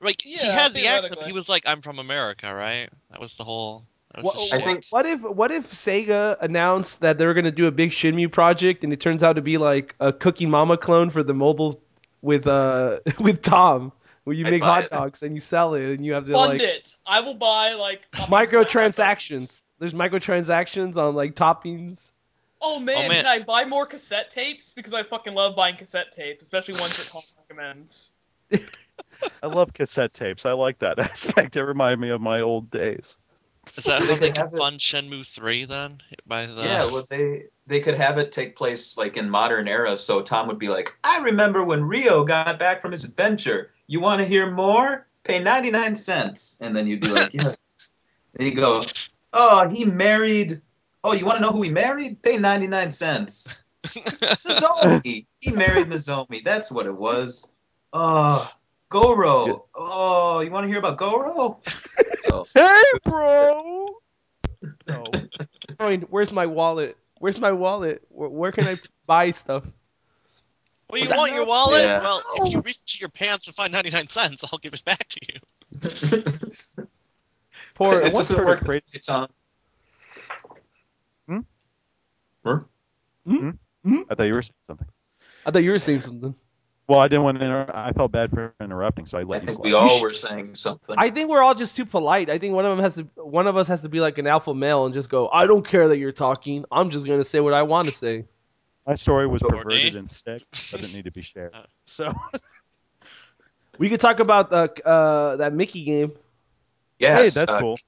Like he had the accent. He was like, "I'm from America," right? That was the whole. Was What, the I think what if what if Sega announced that they were gonna do a big Shenmue project and it turns out to be like a Cooking Mama clone for the mobile with uh with Tom, where you I'd make buy hot it. dogs and you sell it and you have to Fund like it. I will buy like copies of my microtransactions. There's microtransactions on like toppings. Oh man, Oh, man. can I buy more cassette tapes? Because I fucking love buying cassette tapes, especially ones that Tom recommends. I love cassette tapes. I like that aspect. It reminded me of my old days. Is that how they can it- Shenmue three then? By the Yeah, well, they they could have it take place like in modern era. So Tom would be like, "I remember when Ryo got back from his adventure. You want to hear more? Pay ninety nine cents." And then you'd be like, "Yes." And you go, "Oh, he married. Oh, you want to know who he married? Pay ninety nine cents." Nozomi. he married Nozomi. That's what it was. Oh, Goro. Oh, you want to hear about Goro? so, Hey, bro. No. Coin, where's my wallet? Where's my wallet? Where, where can I buy stuff? Well, you Well, want your wallet? Yeah. Well, if you reach into your pants and find 99 cents, I'll give it back to you. Poor. it what's doesn't sort of work. crazy- It's on. Hmm? Hmm? I thought you were saying something. I thought you were saying something. Well, I didn't want to. Inter- I felt bad for interrupting, so I I let you think slide. we all were saying something. I think we're all just too polite. I think one of them has to. One of us has to be like an alpha male and just go. I don't care that you're talking. I'm just gonna say what I want to say. My story was Courtney? perverted and sick. Doesn't need to be shared. Uh. So We could talk about the uh, that Mickey game. yes, hey, that's uh, cool.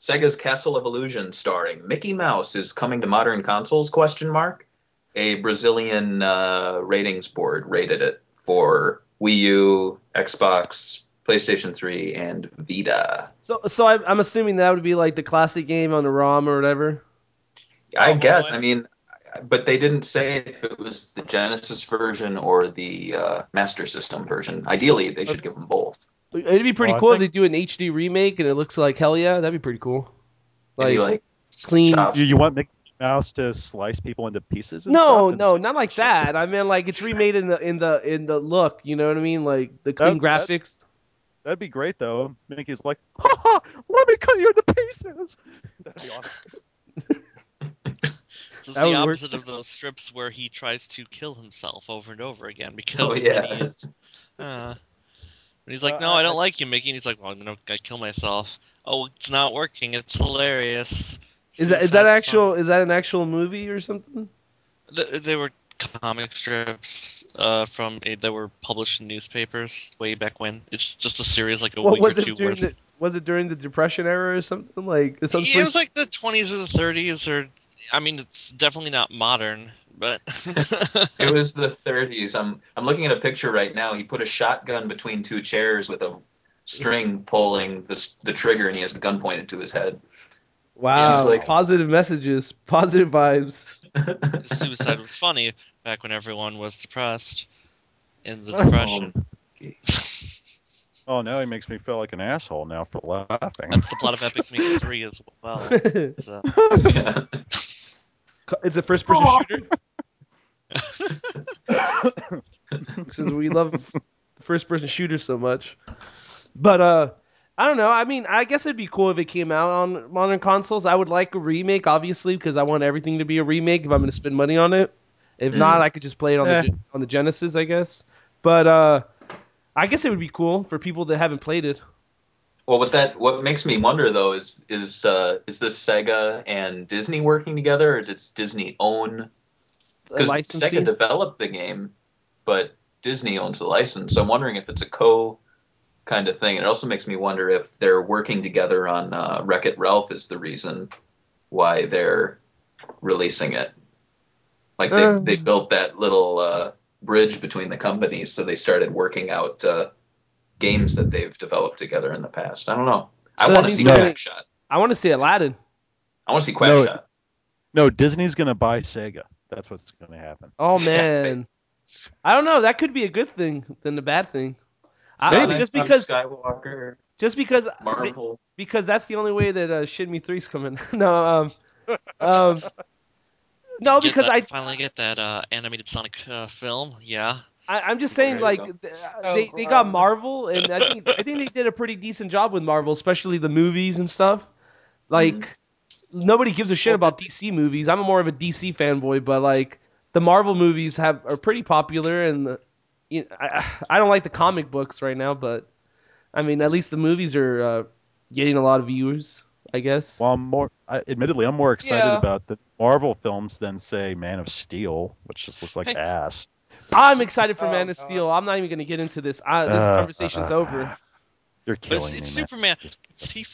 Sega's Castle of Illusion, starring Mickey Mouse, is coming to modern consoles? Question mark. A Brazilian uh, ratings board rated it for Wii U, Xbox, PlayStation 3, and Vita. So, so I'm, I'm assuming that would be like the classic game on the ROM or whatever. I Oh, guess. boy. I mean, but they didn't say if it was the Genesis version or the uh, Master System version. Ideally, they should give them both. It'd be pretty Well, I cool if they do an HD remake and it looks like hell yeah. That'd be pretty cool. Maybe Like, like clean. chop- You, you want Mickey Mouse to slice people into pieces? And No, stuff and no, not like that. I mean, like it's remade in the in the in the look. You know what I mean? Like the clean That- that- graphics. That'd be great, though. Mickey's like, ha ha, let me cut you into pieces. That'd be awesome. This is That the would work. opposite of those strips where he tries to kill himself over and over again because Oh, yeah. when he is, uh, when he's like, Uh, "No, I- I don't I- like you, Mickey," and he's like, "Well, I'm gonna, I kill myself." Oh, it's not working. It's hilarious. Is that is that Suicide's actual? Is that an actual movie or something? fun. Th- They were comic strips uh, from that were published in newspapers way back when. It's just a series, like a What week was or it two during worth. the? Was it during the Depression era or something? Like some Yeah, it was like the 20s or the 30s, or I mean, it's definitely not modern, but It was the 30s. I'm I'm looking at a picture right now. He put a shotgun between two chairs with a string pulling the the trigger, and he has a gun pointed to his head. Wow, He's like- positive messages, positive vibes. suicide was funny back when everyone was depressed in the depression. Oh, now he makes me feel like an asshole now for laughing. That's the plot of Epic Mickey 3 as well. it's So, yeah. a first person shooter. Since we love first person shooters so much. But uh I don't know. I mean, I guess it'd be cool if it came out on modern consoles. I would like a remake, obviously, because I want everything to be a remake if I'm going to spend money on it. If not, I could just play it on Eh. the on the Genesis, I guess. But uh I guess it would be cool for people that haven't played it. Well, what that what makes me wonder though is is uh, is this Sega and Disney working together, or does Disney own? Because. Sega developed the game, but Disney owns the license. So I'm wondering if it's a co kind of thing. And It also makes me wonder if they're working together on uh, Wreck It Ralph is the reason why they're releasing it. Like they Uh. they built that little uh, bridge between the companies, so they started working out uh, games that they've developed together in the past. I don't know. So I want to see we're Quack gonna- Shot. I want to see Aladdin. I want to see Quack No. No, Disney's gonna buy Sega. That's what's gonna happen. Oh man. I don't know. That could be a good thing than a bad thing. I, Sonic, just Luke because Skywalker, just because Marvel. because that's the only way that uh, Shenmue 3's coming. no, um, um, no, get because that- I, finally get that uh, animated Sonic uh, film. Yeah. I I'm just saying like go. they they got Marvel and I think I think they did a pretty decent job with Marvel, especially the movies and stuff. Like nobody gives a shit about DC movies. I'm more of a DC fanboy, but like the Marvel movies have are pretty popular and the, you know, I I don't like the comic books right now, but I mean at least the movies are uh, getting a lot of viewers, I guess. Well, I'm more. I, admittedly, I'm more excited Yeah. about the Marvel films than say Man of Steel, which just looks like Hey. ass. I'm excited for Oh, Man of God. Steel. I'm not even going to get into this. I, this Uh, conversation's uh, over. You're But killing it's, it's me, man. Superman. He,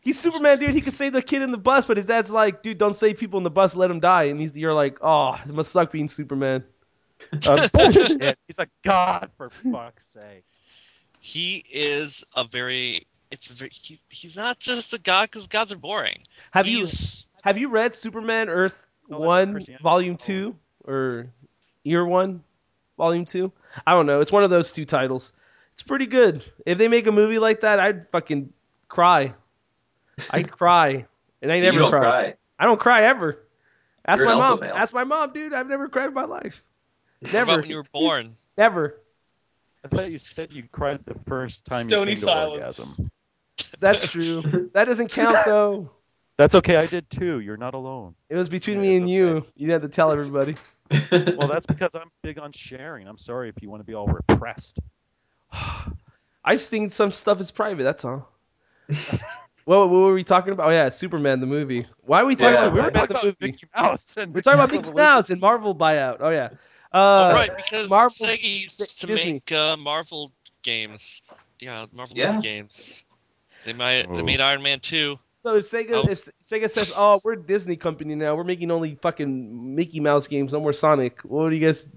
He's Superman, dude. He can save the kid in the bus, but his dad's like, dude, don't save people in the bus. Let him die. And he's, you're like, oh, it must suck being Superman. Uh, bullshit. He's a god for fuck's sake. he is a very. It's very. He, he's not just a god because gods are boring. Have you have you read Superman Earth No, that's One Christianity. Volume Oh. Two or Year One Volume Two? I don't know. It's one of those two titles. It's pretty good. If they make a movie like that, I'd fucking cry. I'd cry, and I never you don't cry. cry. I don't cry ever. Ask You're my mom. alpha male. Ask my mom, dude. I've never cried in my life. What Never. about when you were born? Never. I thought you said you cried the first time Stony you came to silence. orgasm. That's true. that doesn't count though. That's okay. I did too. You're not alone. It was between Yeah, me and you. okay. You didn't have to tell everybody. Well, that's because I'm big on sharing. I'm sorry if you want to be all repressed. I just think some stuff is private. That's all. what, what were we talking about? Oh yeah, Superman the movie. Why are we talking Yeah, about we were Superman talking the about movie? Mickey Mouse. And We're talking about Mickey Mickey Mouse Mouse and Marvel buyout. Oh yeah. Uh, oh, right, because Marvel- Sega used to Disney. make uh, Marvel games. Yeah, Marvel Yeah. games. They might. They made Iron Man 2. So if Sega Oh. if Sega says, "Oh, we're a Disney company now. We're making only fucking Mickey Mouse games, no more Sonic." What do you guys?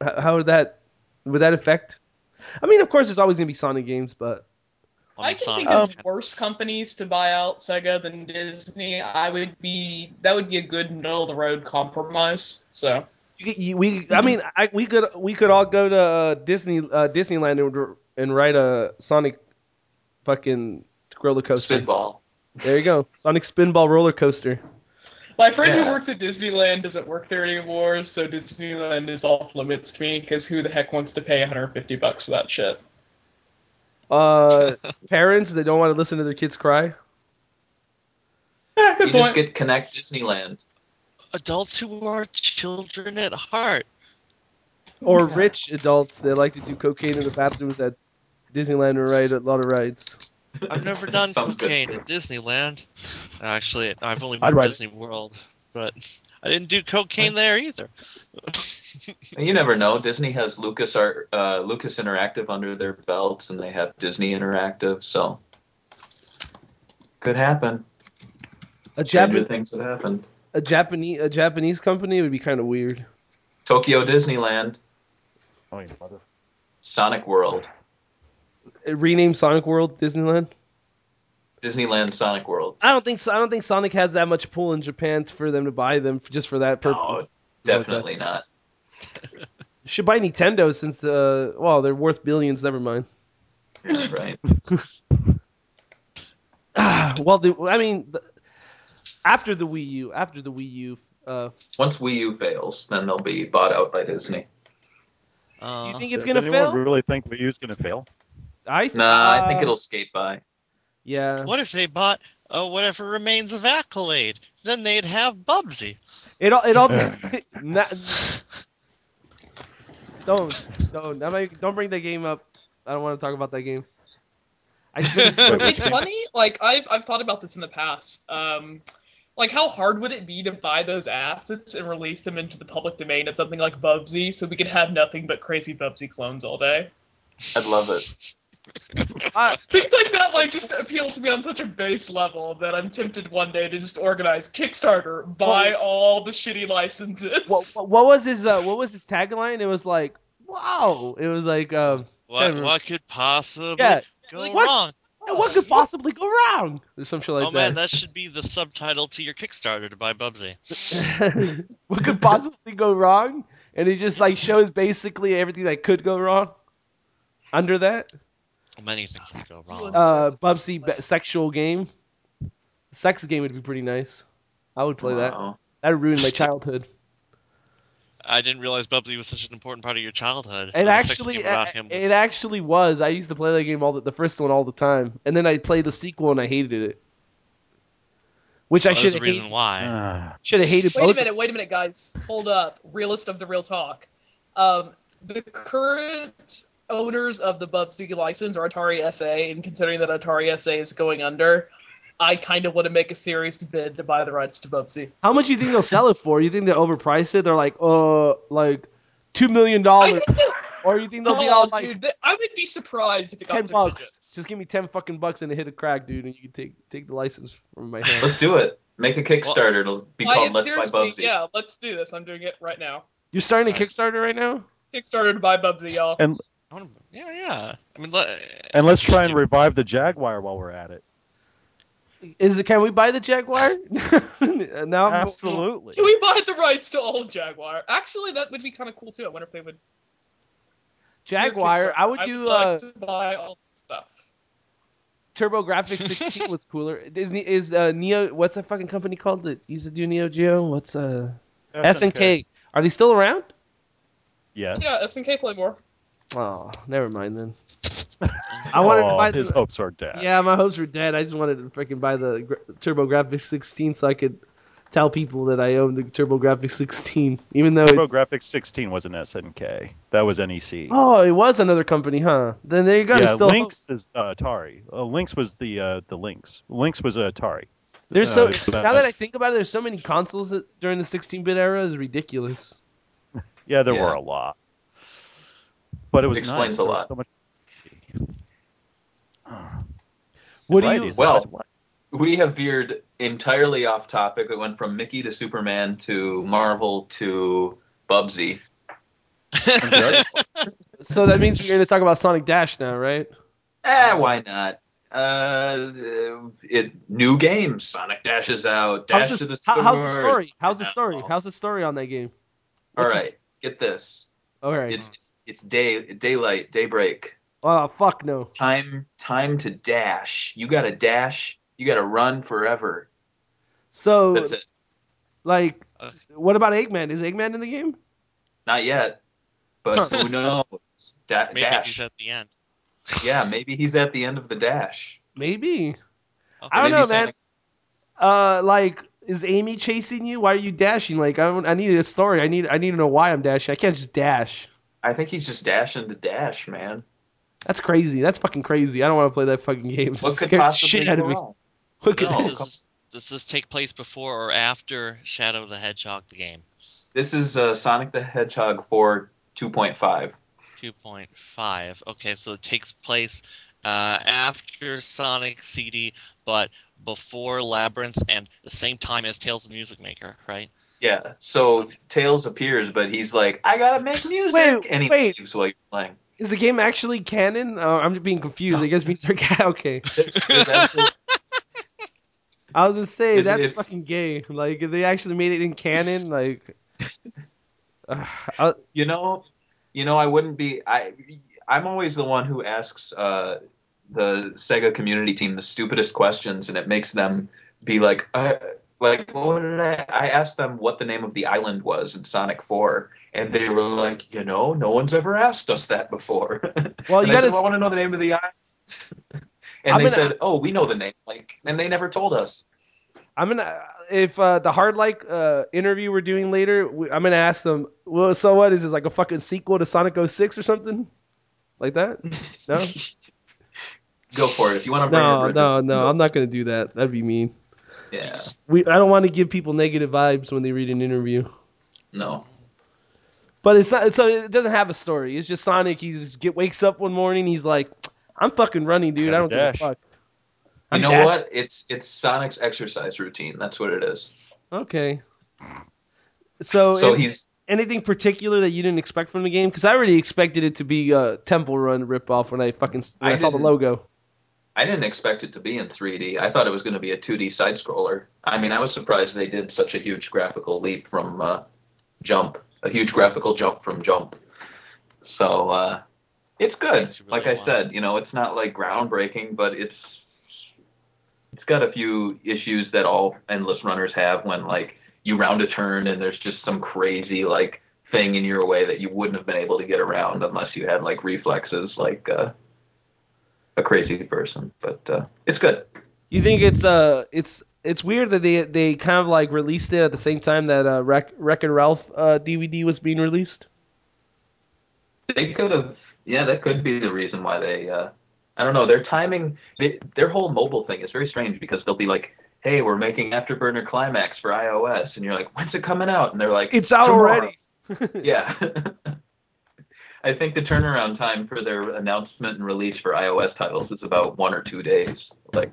How, how would that would that affect? I mean, of course, there's always gonna be Sonic games, but I can think of worse companies to buy out Sega than Disney. I would be that would be a good middle of the road compromise. So you, you, we, I mean, I, we could we could all go to uh, Disney uh, Disneyland and, and ride a Sonic fucking roller coaster. Spitball. There you go, Sonic Spinball roller coaster. My friend Yeah. who works at Disneyland doesn't work there anymore, so Disneyland is off limits to me because who the heck wants to pay 150 bucks for that shit? Uh, parents that don't want to listen to their kids cry. Good You just get Kinect Disneyland. Adults who are children at heart. or rich adults that like to do cocaine in the bathrooms at Disneyland and ride a lot of rides. I've never done cocaine at Disneyland. Actually, I've only been ride to it. Disney World, but I didn't do cocaine there either. You never know. Disney has Lucas Art, uh, Lucas Interactive under their belts, and they have Disney Interactive, so could happen. A Stranger Japan, things have happened. A Japanese, a Japanese company would be kind of weird. Tokyo Disneyland, Oh, you mother. Sonic World, Uh, Rename Sonic World Disneyland. Disneyland Sonic World. I don't think so. I don't think Sonic has that much pull in Japan for them to buy them f- just for that purpose. No, definitely not. Should buy Nintendo since uh, well they're worth billions. Never mind. Yeah, right. well, the, I mean, the, after the Wii U, after the Wii U, uh, Once Wii U fails, then they'll be bought out by Disney. Uh, you think it's gonna anyone fail? really think Wii U's going to fail? I Nah, I think uh, it'll skate by. Yeah, what if they bought uh, whatever remains of Accolade? Then they'd have Bubsy. it all it all. not, don't don't don't bring that game up. I don't want to talk about that game. I it's it's funny. Like I've I've thought about this in the past. Um, like how hard would it be to buy those assets and release them into the public domain of something like Bubsy, so we could have nothing but crazy Bubsy clones all day? I'd love it. I- Things like that like just appeal to me on such a base level that I'm tempted one day to just organize Kickstarter, buy all the shitty licenses. what, what what was his uh, what was his tagline? It was like, wow. It was like, um, What, what could possibly Yeah, go like, what? wrong? What could possibly go wrong? Or some shit like oh man, that should be the subtitle to your Kickstarter to buy Bubsy. what could possibly go wrong? And it just like shows basically everything that could go wrong. Under that, Many things could go wrong. uh, Bubsy be- sexual game, sex game would be pretty nice. I would play that. Wow. That would ruin my childhood. I didn't realize Bubsy was such an important part of your childhood. It actually, him. it actually was. I used to play that game all the, the first one all the time, and then I played the sequel and I hated it. Which I should have reason hated. why. Ah. Should have hated Wait a minute, wait a minute, guys. Hold up. Realist of the real talk. Um, the current owners of the Bubsy license are Atari SA, and considering that Atari SA is going under, I kind of want to make a serious bid to buy the rights to Bubsy. How much do you think they'll sell it for? You think they'll overprice it? They're like, uh, like two million dollars, or you think they'll be oh, all like dude, I would be surprised if it got ten six bucks? digits. Just give me ten fucking bucks and a hit a crack, dude, and you can take take the license from my hand. Let's do it. Make a Kickstarter. It'll be I- called Let's Buy Bubsy. yeah, let's do this. I'm doing it right now. You're starting a Alright. Kickstarter right now? Kickstarter to buy Bubsy, y'all. And yeah, yeah. I mean, let, And let's try and revive the Jaguar while we're at it. Is it? Can we buy the Jaguar? no, Absolutely. Can we buy the rights to all of Jaguar? Actually, that would be kind of cool too. I wonder if they would. Jaguar. I would I do would uh, like to buy all the stuff. TurboGrafx-16 was cooler. Is Ne- is uh, Neo? What's that fucking company called that used to do Neo Geo? What's uh SNK? Are they still around? Yes. Yeah, SNK Playmore. Oh, never mind then. I wanted to Oh, buy his the, hopes are dead. Yeah, my hopes were dead. I just wanted to freaking buy the Gra- TurboGrafx-16 so I could tell people that I owned the TurboGrafx-16, even though Turbo it's, Graphics 16 was an SNK. That was NEC. oh, it was another company, huh? Then there you go. yeah, still Lynx is uh, Atari. Uh, Lynx was the uh, the Lynx. Lynx was Atari. There's Uh, so now that I think about it, there's so many consoles that, during the 16-bit era is ridiculous. Yeah, there Yeah. were a lot. But it was Explains nice. a lot. So much... What do you? Well- We have veered entirely off topic. We went from Mickey to Superman to Marvel to Bubsy. So that means we're going to talk about Sonic Dash now, right? Eh, why not? Uh, it new game. Sonic Dash is out. Dash How's to the, the how, how's the story? How's the story? How's the story on that game? All what's the- right, get this. All right. It's it's, it's day daylight daybreak. oh fuck no. Time time to dash. You got to dash. You got to run forever. So That's it. like, Uh. what about Eggman? Is Eggman in the game? Not yet, but who knows? Da- Maybe dash. he's at the end. Yeah, maybe he's at the end of the dash. Maybe. Okay. I don't Maybe know, man. Sonic- Uh, like, is Amy chasing you? Why are you dashing? Like, I, I need a story. I need I need to know why I'm dashing. I can't just dash. I think he's just dashing the dash, man. That's crazy. That's fucking crazy. I don't want to play that fucking game. It What could scares possibly shit out of me. wrong? What could- No. Does this, does this take place before or after Shadow the Hedgehog the game? This is uh, Sonic the Hedgehog for 2.5. 2.5. Okay, so it takes place uh, after Sonic CD, but before Labyrinth and the same time as Tails of the Music Maker, right? Yeah, so Tails appears, but he's like, I gotta make music! Wait, and he wait. leaves while you're playing. Is the game actually canon? Uh, I'm just being confused. I guess means they're ca- okay. There's- there's actually- I was gonna say It's- that's it's- fucking gay. Like they actually made it in canon, like. Uh, you know, you know, I wouldn't be. I, I'm always the one who asks uh, the Sega community team the stupidest questions, and it makes them be like, uh, like, what did I? I asked them what the name of the island was in Sonic 4, and they were like, you know, no one's ever asked us that before. Well, you gotta. well, I want to know the name of the island. and I'm they gonna- said, oh, we know the name, like, and they never told us. I'm gonna if uh, the hard like uh, interview we're doing later, we, I'm gonna ask them. Well, so what is this like a fucking sequel to Sonic 06 or something like that? No, Go for it if you want to bring no, no, no. I'm not gonna do that. That'd be mean. Yeah, We I don't want to give people negative vibes when they read an interview. no. But it's not. So it doesn't have a story. It's just Sonic. He's get wakes up one morning. He's like, I'm fucking running, dude. I don't Gotta give a fuck. You I'm know dashing. what? It's it's Sonic's exercise routine. That's what it is. Okay. So, So any- he's anything particular that you didn't expect from the game? Because I already expected it to be a Temple Run ripoff when I fucking when I, I saw the logo. I didn't expect it to be in 3D. I thought it was going to be a 2D side scroller. I mean, I was surprised they did such a huge graphical leap from uh, Jump, a huge graphical jump from Jump. So uh, it's good. Really like I said, you know, it's not like groundbreaking, but it's it's got a few issues that all endless runners have when like you round a turn and there's just some crazy like thing in your way that you wouldn't have been able to get around unless you had like reflexes like uh, a crazy person. But uh, it's good. You think it's uh it's it's weird that they they kind of like released it at the same time that uh Wreck Wreck and Ralph uh DVD was being released. They could have, yeah, that could be the reason why they. Uh, I don't know. Their timing, they, their whole mobile thing is very strange because they'll be like, "Hey, we're making Afterburner Climax for iOS," and you're like, "When's it coming out?" And they're like, It's out "Tomorrow." already. yeah. I think the turnaround time for their announcement and release for iOS titles is about one or two days. Like,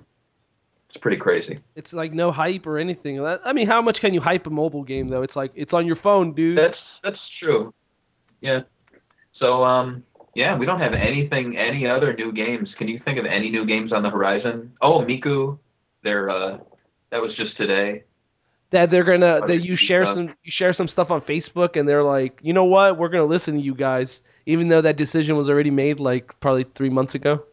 it's pretty crazy. It's like no hype or anything. I mean, how much can you hype a mobile game though? It's like it's on your phone, dude. That's that's true. Yeah. So um yeah, we don't have anything any other new games. Can you think of any new games on the horizon? Oh, Miku, they're uh that was just today. That they're gonna that you share some you share some stuff on Facebook and they're like, you know what, we're gonna listen to you guys, even though that decision was already made like probably three months ago.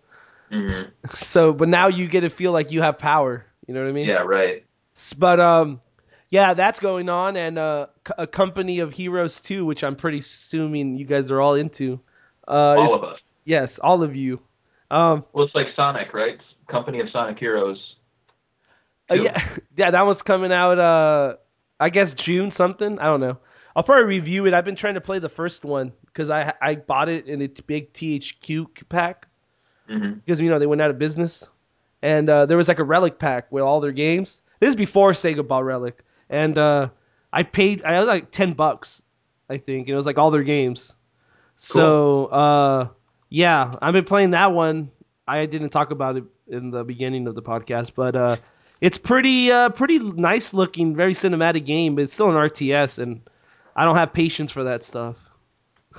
Mhm. So, but now you get to feel like you have power. You know what I mean? Yeah, right. But um, yeah, that's going on, and uh, a company of heroes too, which I'm pretty assuming you guys are all into. Uh, All is- of us. yes, all of you. Um, Well, it's like Sonic, right? Company of Sonic Heroes. Uh, yeah, yeah, that one's coming out. Uh, I guess June something. I don't know. I'll probably review it. I've been trying to play the first one because I I bought it in a big THQ pack hmm because you know they went out of business, and uh, there was like a relic pack with all their games. This is before Sega bought Relic, and uh, I paid. I was like ten bucks, I think, and it was like all their games. So uh, yeah, I've been playing that one. I didn't talk about it in the beginning of the podcast, but uh, it's pretty uh, pretty nice looking, very cinematic game, but it's still an RTS, and I don't have patience for that stuff.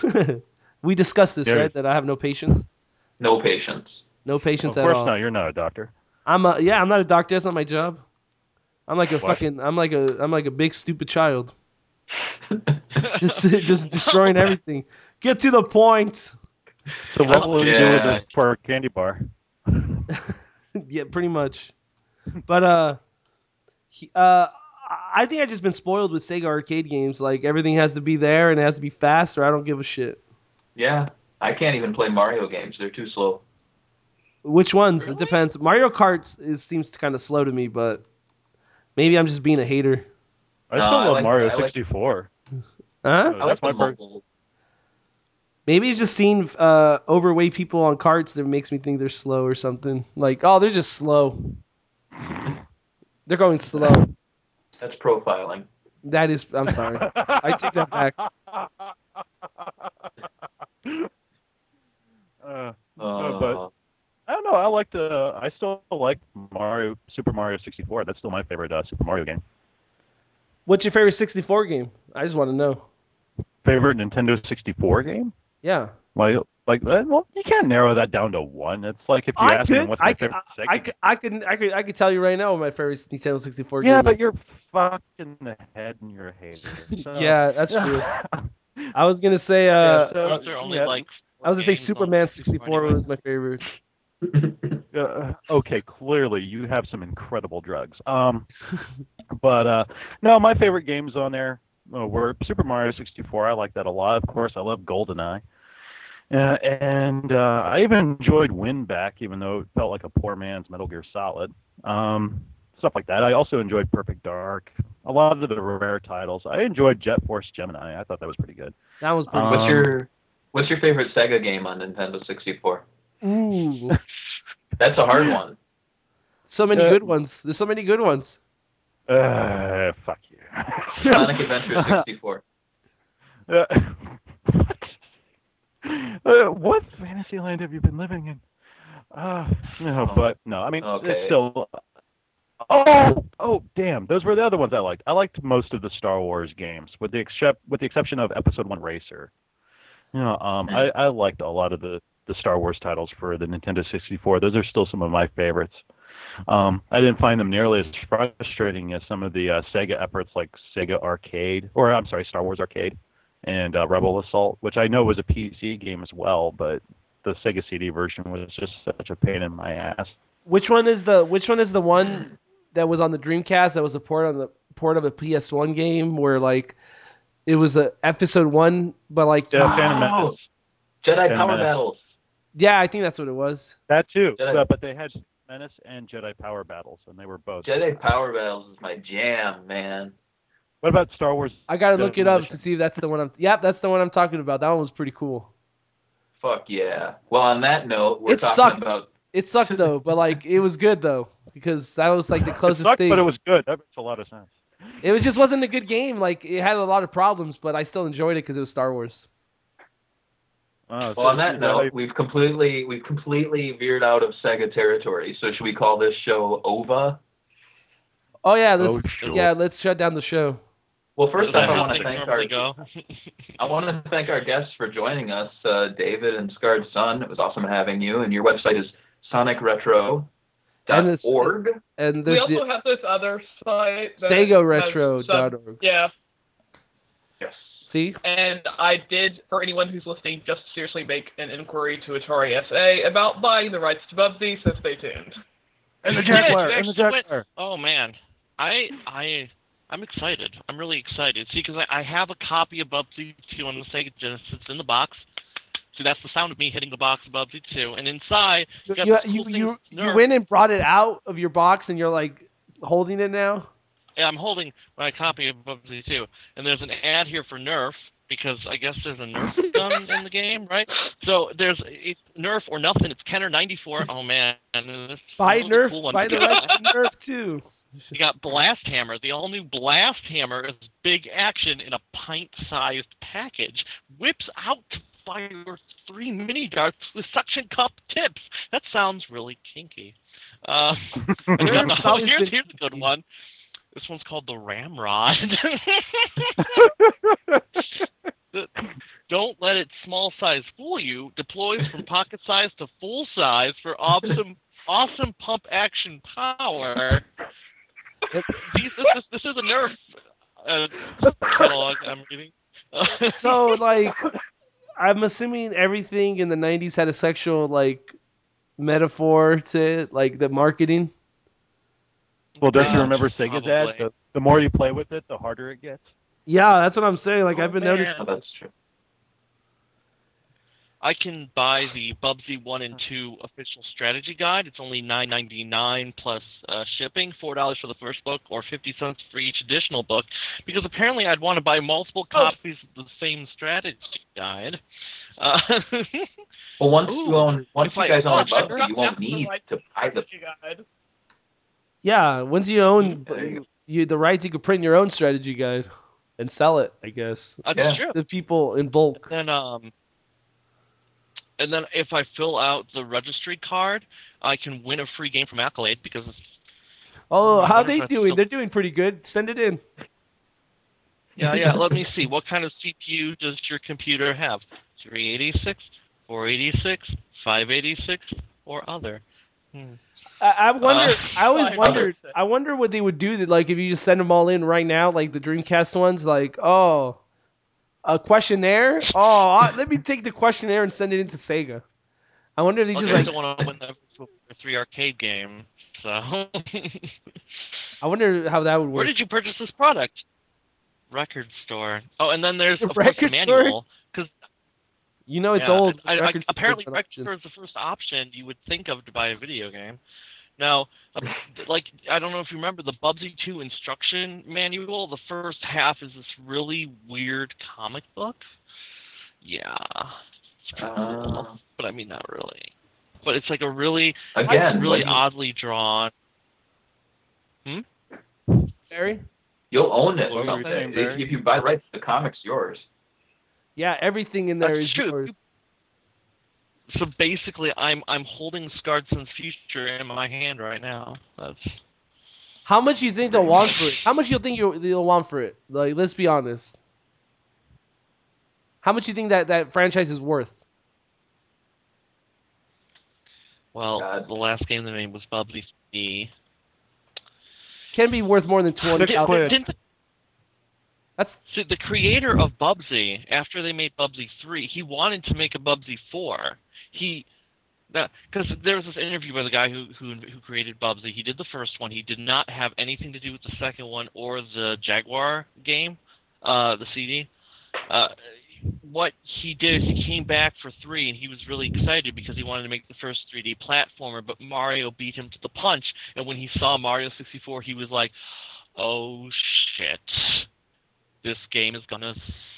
we discussed this, Yeah. right? That I have no patience. No patience. No patience at all. of course not. You're not a doctor. I'm a yeah. I'm not a doctor. That's not my job. I'm like a What? fucking. I'm like a. I'm like a big stupid child. Just just destroying everything. Get to the point. So what will you do with this for a candy bar? yeah, pretty much. But uh, he, uh, I think I've just been spoiled with Sega arcade games. Like everything has to be there and it has to be fast, or I don't give a shit. yeah, I can't even play Mario games. They're too slow. Which ones? Really? It depends. Mario Kart is seems kind of slow to me, but maybe I'm just being a hater. I No, still I love like- Mario I like- 64. Huh? I like that's my first. Maybe it's just seeing uh, overweight people on carts that makes me think they're slow or something. Like, oh, they're just slow. They're going slow. That's profiling. That is, I'm sorry. I take that back. Uh, Uh, but- I don't know. I like the. I still like Mario, Super Mario 64. That's still my favorite uh, Super Mario game. What's your favorite 64 game? I just want to know. Favorite Nintendo 64 game? Yeah. Like, like, uh, well, you can't narrow that down to one. It's like if you I ask me what's my I could, favorite Sega I could, I could, I could, I could tell you right now what my favorite Nintendo 64 Yeah, game but is. you're fucking the head and you're a hater. So. Yeah, that's true. I was gonna say, uh, so- Those are only yeah. like. I was gonna say Superman 64 64 anyway. was my favorite. Uh, okay, clearly you have some incredible drugs. Um, but uh, no, my favorite games on there uh, were Super Mario 64. I like that a lot. Of course, I love GoldenEye. Uh, and uh, I even enjoyed Winback, even though it felt like a poor man's Metal Gear Solid. Um, stuff like that. I also enjoyed Perfect Dark. A lot of the rare titles. I enjoyed Jet Force Gemini. I thought that was pretty good. That was pretty. Um, what's your What's your favorite Sega game on Nintendo 64? Ooh, That's a hard one. so many Uh, good ones. There's so many good ones. Uh, fuck you. Sonic Adventure 64. Uh, what? Uh, what fantasy land have you been living in? Uh, no, Oh. but no, I mean, Okay. it's still. Oh, oh, damn! Those were the other ones I liked. I liked most of the Star Wars games, with the except with the exception of Episode One Racer. You know, um, I, I liked a lot of the the Star Wars titles for the Nintendo 64. Those are still some of my favorites. Um, I didn't find them nearly as frustrating as some of the uh, Sega efforts like Sega Arcade, or I'm sorry, Star Wars Arcade, and uh, Rebel Assault, which I know was a PC game as well, but the Sega CD version was just such a pain in my ass. Which one is the Which one is the one that was on the Dreamcast that was a port on the port of a PS1 game where like it was a episode one, but like Yeah, Phantom Oh. Menace. Jedi Phantom Power Menace. Battles. yeah, I think that's what it was. That too, Jedi- uh, but they had Menace and Jedi Power Battles, and they were both. Jedi Power Battles is my jam, man. What about Star Wars? I gotta look it up to see if that's the one I'm. Yep, that's the one I'm talking about. That one was pretty cool. Fuck yeah. Well, on that note, we're It talking sucked. about. It sucked though, but like it was good though because that was like the It closest sucked, thing. but it was good. That makes a lot of sense. It was just wasn't a good game. Like it had a lot of problems, but I still enjoyed it because it was Star Wars. Uh, Well, on that yeah, note, we've completely we've completely veered out of Sega territory. So should we call this show OVA? Oh yeah, let's Oh, sure. yeah, let's shut down the show. Well, first Is that off, I want to thank our go? I want to thank our guests for joining us, uh, David and Scarred Sun. It was awesome having you. And your website is Sonic Retro. And it's- org. And We also the have this other site. that SegaRetro.org. Yeah, Yes. See? and I did, for anyone who's listening, just seriously make an inquiry to Atari SA about buying the rights to Bubsy, so stay tuned. And the Jaguar, you and the Jaguar. Oh man, I I I'm excited. I'm really excited. See, because I, I have a copy of Bubsy 2 on the Sega Genesis It's in the box. So that's the sound of me hitting the box of Bubsy 2, and inside You you you, you, you went and brought it out of your box and you're like holding it now? Yeah, I'm holding my copy of Bubsy 2, and there's an ad here for Nerf because I guess there's a Nerf gun in the game, right? So there's it's Nerf or nothing. It's Kenner 94. Oh man, Buy Nerf, cool one. buy the rights to Nerf too. You got Blast Hammer. The all new Blast Hammer is big action in a pint sized package. Whips out to fire three mini darts with suction cup tips. That sounds really kinky. Uh, and there's It's here's, here's a good one. This one's called the Ramrod. Don't let its small size fool you. Deploys from pocket size to full size for awesome, awesome pump action power. This, this, this is a Nerf uh, I'm reading. So like I'm assuming everything in the 90s had a sexual like metaphor to it, like the marketing. Well, don't you remember Sega's ad? The, the more you play with it, the harder it gets. Yeah, that's what I'm saying. Like Oh, I've been man. noticing. Oh, that's true. I can buy the Bubsy one and two official strategy guide. It's only nine ninety nine plus uh, shipping, four dollars for the first book, or fifty cents for each additional book. Because apparently, I'd want to buy multiple Oh. copies of the same strategy guide. Uh, Well, once Ooh, you own, once if you I- guys own oh, a I Bubsy, you won't need right to buy the. strategy guide. Yeah, once you own you you the rights, you could print your own strategy guide and sell it. I guess that's Yeah. true. the people in bulk. Then um, and then if I fill out the registry card, I can win a free game from Accolade because it's Oh, I how wonder they doing? still- They're doing pretty good. Send it in. Yeah, yeah. Let me see. What kind of CPU does your computer have? 386, 486, 586, or other? Hmm. I, I wonder. Uh, I always wondered. I wonder what they would do. That like if you just send them all in right now, like the Dreamcast ones. Like, oh, a questionnaire. Oh, I, let me take the questionnaire and send it into Sega. I wonder if they just like. still want to win the three arcade game. So, I wonder how that would work. where did you purchase this product? Record store. Oh, and then there's The of course, the record store? manual. Because You know, it's old. I, I, apparently, record store is the first option you would think of to buy a video game. Now, uh, like I don't know if you remember the Bubsy 2 instruction manual. The first half is this really weird comic book. Yeah, it's pretty cool, Uh, but I mean not really. But it's like a really, again, really when you- oddly drawn. Hmm. Barry? you'll own it. What saying, If, if you buy the rights, the comic's yours. Yeah, everything in there That's is true. yours. So basically, I'm I'm holding Scardson's future in my hand right now. That's How much you think they'll want for it? How much you think you'll, they'll want for it? Like, let's be honest. How much you think that that franchise is worth? well, God. the last game they made was Bubsy 3. Can be worth more than twenty. Fifty thousand. quid. Didn't the, That's so the creator of Bubsy, after they made Bubsy 3, he wanted to make a Bubsy 4. He because there was this interview by the guy who, who who created Bubsy. He did the first one. He did not have anything to do with the second one or the Jaguar game, uh, the CD. Uh, what he did is he came back for three, and he was really excited because he wanted to make the first 3D platformer. But Mario beat him to the punch, and when he saw Mario 64, he was like, "Oh shit, this game is gonna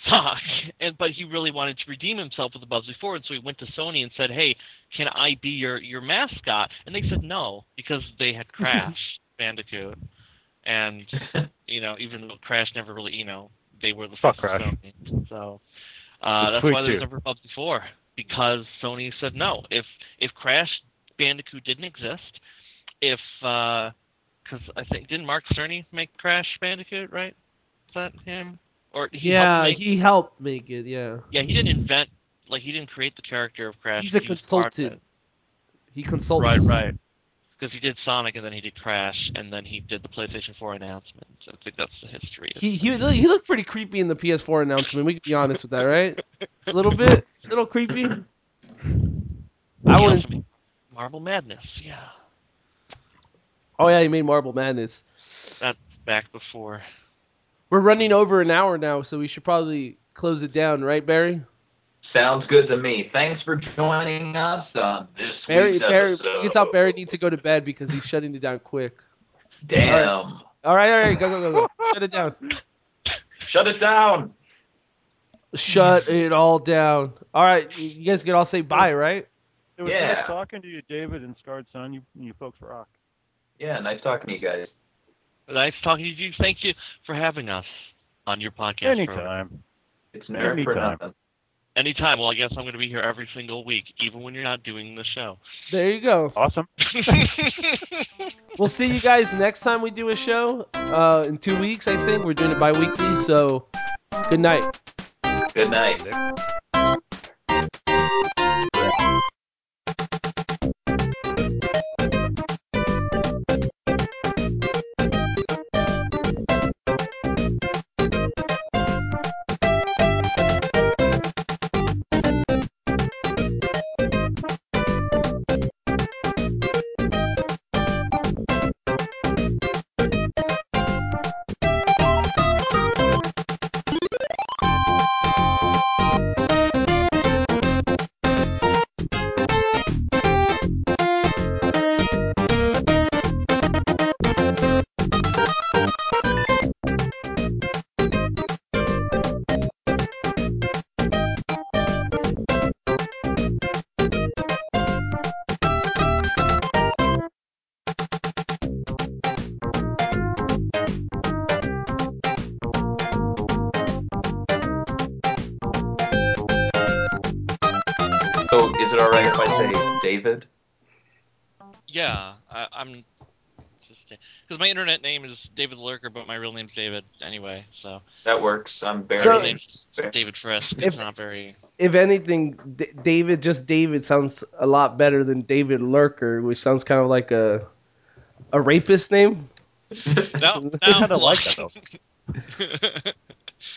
suck." And but he really wanted to redeem himself with the Bubsy Forward, so he went to Sony and said, "Hey, can I be your your mascot?" And they said no because they had Crash Bandicoot, and you know even though Crash never really you know they were the Fuck Crash. Sony. So uh, that's why there's never Bubsy Four because Sony said no. If if Crash Bandicoot didn't exist, if because I think didn't Mark Cerny make Crash Bandicoot right? That him? Or he helped yeah. make- He helped make it. Yeah. yeah, he didn't invent like he didn't create the character of Crash. He's a he consultant. He consults. Right, right. because he did Sonic and then he did Crash and then he did the PlayStation 4 announcement. So I think that's the history. He he he looked pretty creepy in the PS4 announcement. We can be honest with that, right? A little bit, a little creepy. I wouldn't. Marble Madness, yeah. Oh yeah, he made Marble Madness. That's back before. We're running over an hour now, so we should probably close it down, right, Barry? Sounds good to me. Thanks for joining us on this Barry, week's Barry, episode. you can tell Barry needs to go to bed because he's shutting it down quick. Damn. All right, all right, go, go, go, go. Shut it down. Shut it down. Shut it all down. All right, you guys can all say bye, right? It was Yeah. nice talking to you, David and Scarred Son. You, you folks rock. Yeah, nice talking to you guys. Nice talking to you. Thank you for having us on your podcast. program. Anytime. It's never for Anytime. nothing. Anytime. Well, I guess I'm going to be here every single week, even when you're not doing the show. There you go. Awesome. We'll see you guys next time we do a show. Uh, in two weeks, I think we're doing it bi-weekly. So, good night. Good night. David? yeah, I, I'm just because my internet name is David Lurker, but my real name's David anyway. So That works. I'm Barry. So- my name's David Frisk. If- It's not very. If anything, D- David, just David, sounds a lot better than David Lurker, which sounds kind of like a a rapist name. No, no, I kinda like that, though.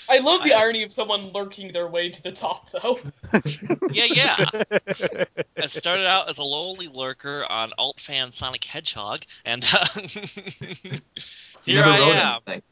I love the irony of someone lurking their way to the top, though. yeah, yeah. I started out as a lowly lurker on alt fan Sonic Hedgehog, and uh, here never I am. anything.